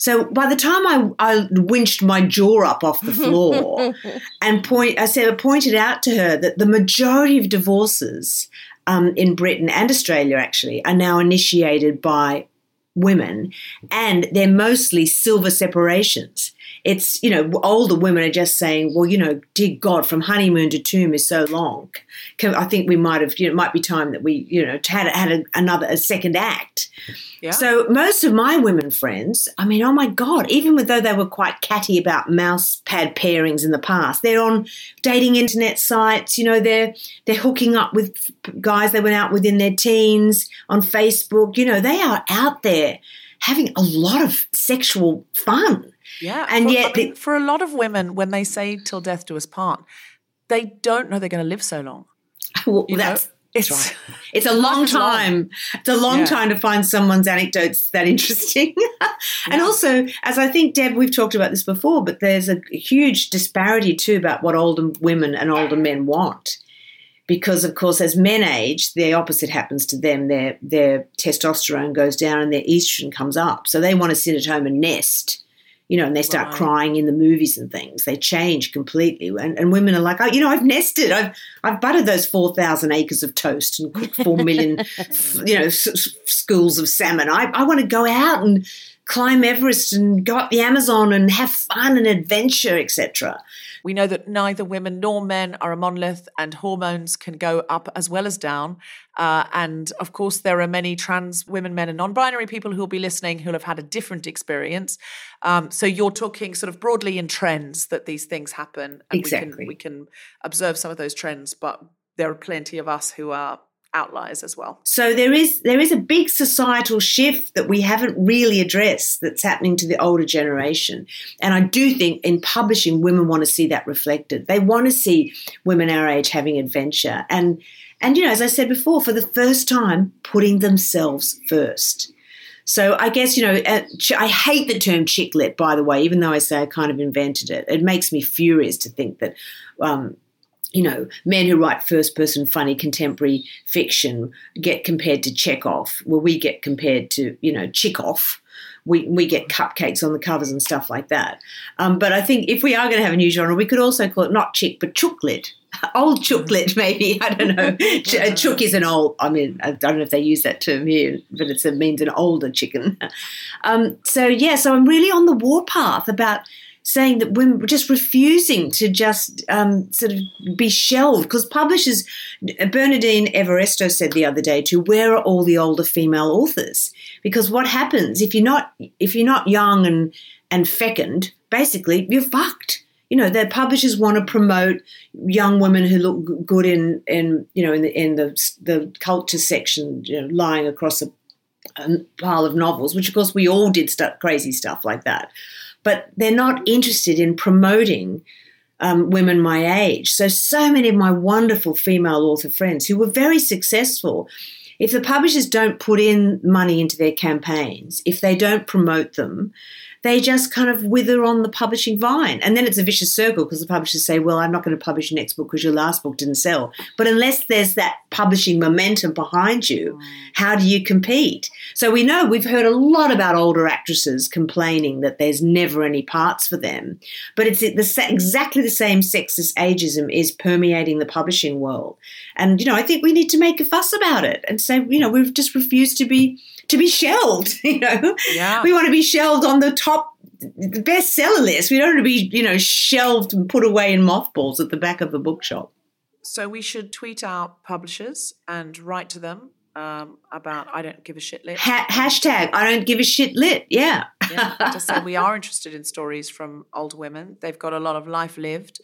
So by the time I, I winched my jaw up off the floor and point, I said, I pointed out to her that the majority of divorces um, in Britain and Australia actually are now initiated by women, and they're mostly silver separations. It's, you know, older women are just saying, well, you know, dear God, from honeymoon to tomb is so long. Can, I think we might have, you know, it might be time that we, you know, had, had a, another, a second act. Yeah. So most of my women friends, I mean, oh my God, even though they were quite catty about mouse pad pairings in the past, they're on dating internet sites, you know, they're, they're hooking up with guys they went out with in their teens on Facebook, you know, they are out there having a lot of sexual fun. Yeah. And for, yet I mean, the- for a lot of women, when they say till death do us part, they don't know they're going to live so long. Well, You know, that's, it's right. It's a long long. time. It's a long Yeah. time to find someone's anecdotes that interesting. and Yeah. also, as I think, Deb, we've talked about this before, but there's a huge disparity too about what older women and older men want. Because of course, as men age, the opposite happens to them. Their their testosterone goes down and their estrogen comes up. So they want to sit at home and nest you know, and they start Right. crying in the movies and things. They change completely, and, and women are like, oh, you know, I've nested, I've I've buttered those four thousand acres of toast and cooked four million, you know, s- s- schools of salmon. I I want to go out and climb Everest and go up the Amazon and have fun and adventure, etc. We know that neither women nor men are a monolith, and hormones can go up as well as down. Uh, and of course, there are many trans women, men, and non binary people who will be listening who'll have had a different experience. Um, so you're talking sort of broadly in trends that these things happen. And Exactly. We can, we can observe some of those trends, but there are plenty of us who are outliers as well. So there is there is a big societal shift that we haven't really addressed that's happening to the older generation. And I do think in publishing women want to see that reflected. They want to see women our age having adventure and and you know as I said before for the first time putting themselves first. So I guess you know uh, I hate the term chick lit by the way even though I say I kind of invented it. It makes me furious to think that um, you know, men who write first person funny contemporary fiction get compared to Chekhov, where we get compared to, you know, Chekhov. We, we get cupcakes on the covers and stuff like that. Um, but I think if we are going to have a new genre, we could also call it not chick, but chooklet. Old chooklet, maybe. I don't know. Ch- uh, Chook is an old, I mean, I don't know if they use that term here, but it means an older chicken. Um, so, yeah, so I'm really on the warpath about saying that women were just refusing to just um, sort of be shelved because publishers Bernardine Evaristo said the other day to where are all the older female authors? Because what happens if you're not if you're not young and and fecund basically you're fucked. You know their publishers want to promote young women who look good in in you know in the in the the culture section you know lying across a, a pile of novels which of course we all did stuff crazy stuff like that but they're not interested in promoting um, women my age. So, so many of my wonderful female author friends who were very successful, if the publishers don't put in money into their campaigns, if they don't promote them, they just kind of wither on the publishing vine. And then it's a vicious circle because the publishers say, well, I'm not going to publish your next book because your last book didn't sell. But unless there's that publishing momentum behind you, mm. how do you compete? So we know we've heard a lot about older actresses complaining that there's never any parts for them. But it's the, exactly the same sexist ageism is permeating the publishing world. And, you know, I think we need to make a fuss about it and say, you know, we've just refused to be to be shelved. You know, Yeah. we want to be shelved on the top the bestseller list. We don't want to be, you know, shelved and put away in mothballs at the back of the bookshop. So we should tweet out publishers and write to them um, about I don't give a shit lit. Ha- hashtag I don't give a shit lit. Yeah. yeah, just say we are interested in stories from older women. They've got a lot of life lived.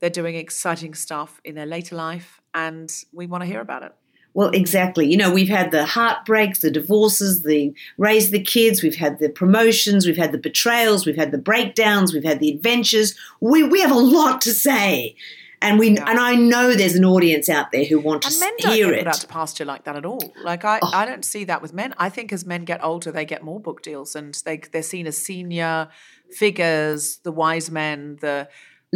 They're doing exciting stuff in their later life, and we want to hear about it. Well, mm. exactly. You know, we've had the heartbreaks, the divorces, the raise the kids, we've had the promotions, we've had the betrayals, we've had the breakdowns, we've had the adventures. We we have a lot to say. And we and I know there's an audience out there who want to And s- men don't hear get it. put out to pasture like that at all. Like I, oh. I don't see that with men. I think as men get older, they get more book deals, and they they're seen as senior figures, the wise men, the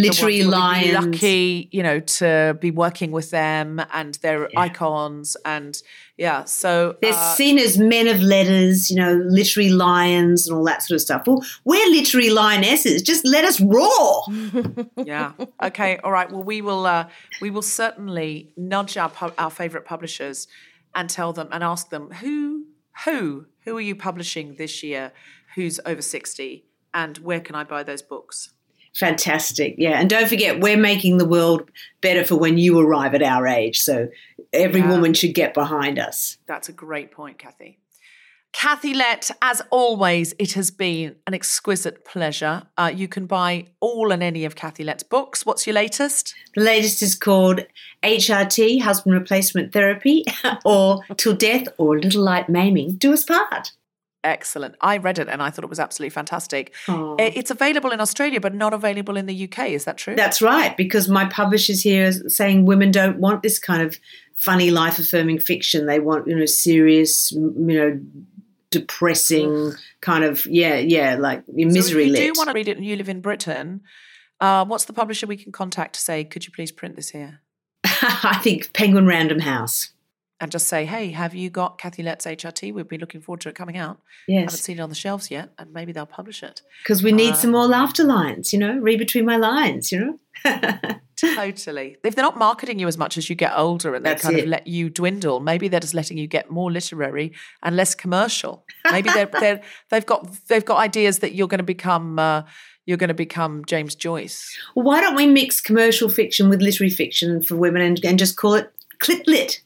literary the ones who would be lions. lucky, you know, to be working with them and their Yeah. icons and yeah. So They're uh, seen as men of letters, you know, literary lions and all that sort of stuff. Well, we're literary lionesses. Just let us roar. yeah. Okay. All right. Well, we will. Uh, we will certainly nudge our pu- our favorite publishers and tell them and ask them who who who are you publishing this year? Who's over sixty? And where can I buy those books? Fantastic. Yeah. And don't forget, we're making the world better for when you arrive at our age. So every Yeah. woman should get behind us. That's a great point, Kathy. Kathy Lette, as always, it has been an exquisite pleasure. Uh, you can buy all and any of Kathy Lette's books. What's your latest? The latest is called HRT, Husband Replacement Therapy, or Till Death or Little Light Maiming Do Us Part. Excellent. I read it and I thought it was absolutely fantastic. Oh. It's available in Australia, but not available in the UK. Is that true? That's right, because my publishers here are saying women don't want this kind of funny, life affirming fiction. They want, you know, serious, you know, depressing kind of, yeah, yeah, like misery so if you lit. do want to read it and you live in Britain, uh, what's the publisher we can contact to say, could you please print this here? I think Penguin Random House. And just say, hey, have you got Kathy Lette's HRT? We'd be looking forward to it coming out. Yes. I haven't seen it on the shelves yet, and maybe they'll publish it. because we need Uh, some more laughter lines, you know, read between my lines, you know. Totally. If they're not marketing you as much as you get older and they That's kind of let you dwindle, maybe they're just letting you get more literary and less commercial. Maybe they're, they're they've got they've got ideas that you're going to become uh, you're going to become James Joyce. Well, why don't we mix commercial fiction with literary fiction for women and, and just call it clip lit?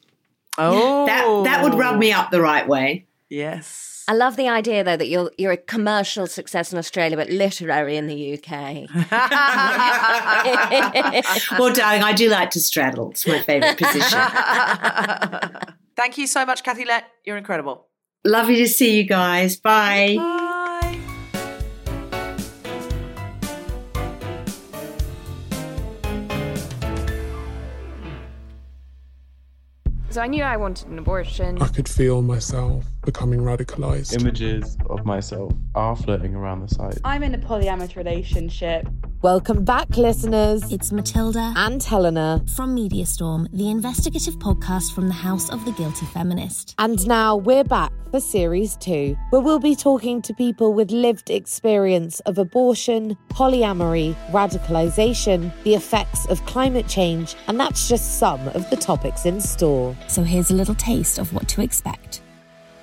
Oh, That that would rub me up the right way. Yes. I love the idea though that you're you're a commercial success in Australia, but literary in the UK. Well, darling, I do like to straddle. It's my favourite position. Thank you so much, Kathy Lette. You're incredible. Lovely to see you guys. Bye. Bye. So I knew I wanted an abortion. I could feel myself becoming radicalized. Images of myself are floating around the site. I'm in a polyamorous relationship. Welcome back, listeners. It's Matilda and Helena from Media Storm, the investigative podcast from the House of the Guilty Feminist. And now we're back for series two, where we'll be talking to people with lived experience of abortion, polyamory, radicalization, the effects of climate change, and that's just some of the topics in store. So here's a little taste of what to expect.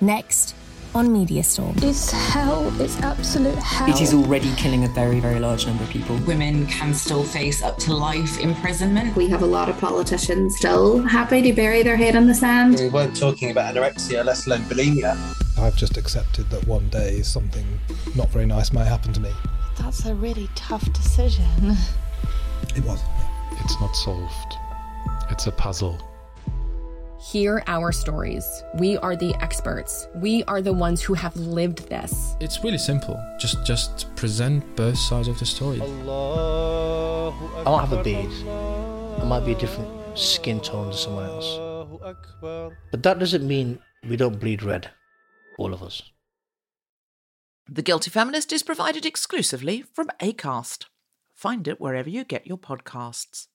Next on Media Storm. It's hell. It's absolute hell. It is already killing a very, very large number of people. Women can still face up to life imprisonment. We have a lot of politicians still happy to bury their head in the sand. We weren't talking about anorexia, let alone bulimia. I've just accepted that one day something not very nice may happen to me. That's a really tough decision. It was. It's not solved. It's a puzzle. Hear our stories. We are the experts. We are the ones who have lived this. It's really simple. Just just present both sides of the story. I don't have a beard. I might be a different skin tone to someone else. But that doesn't mean we don't bleed red. All of us. The Guilty Feminist is provided exclusively from ACAST. Find it wherever you get your podcasts.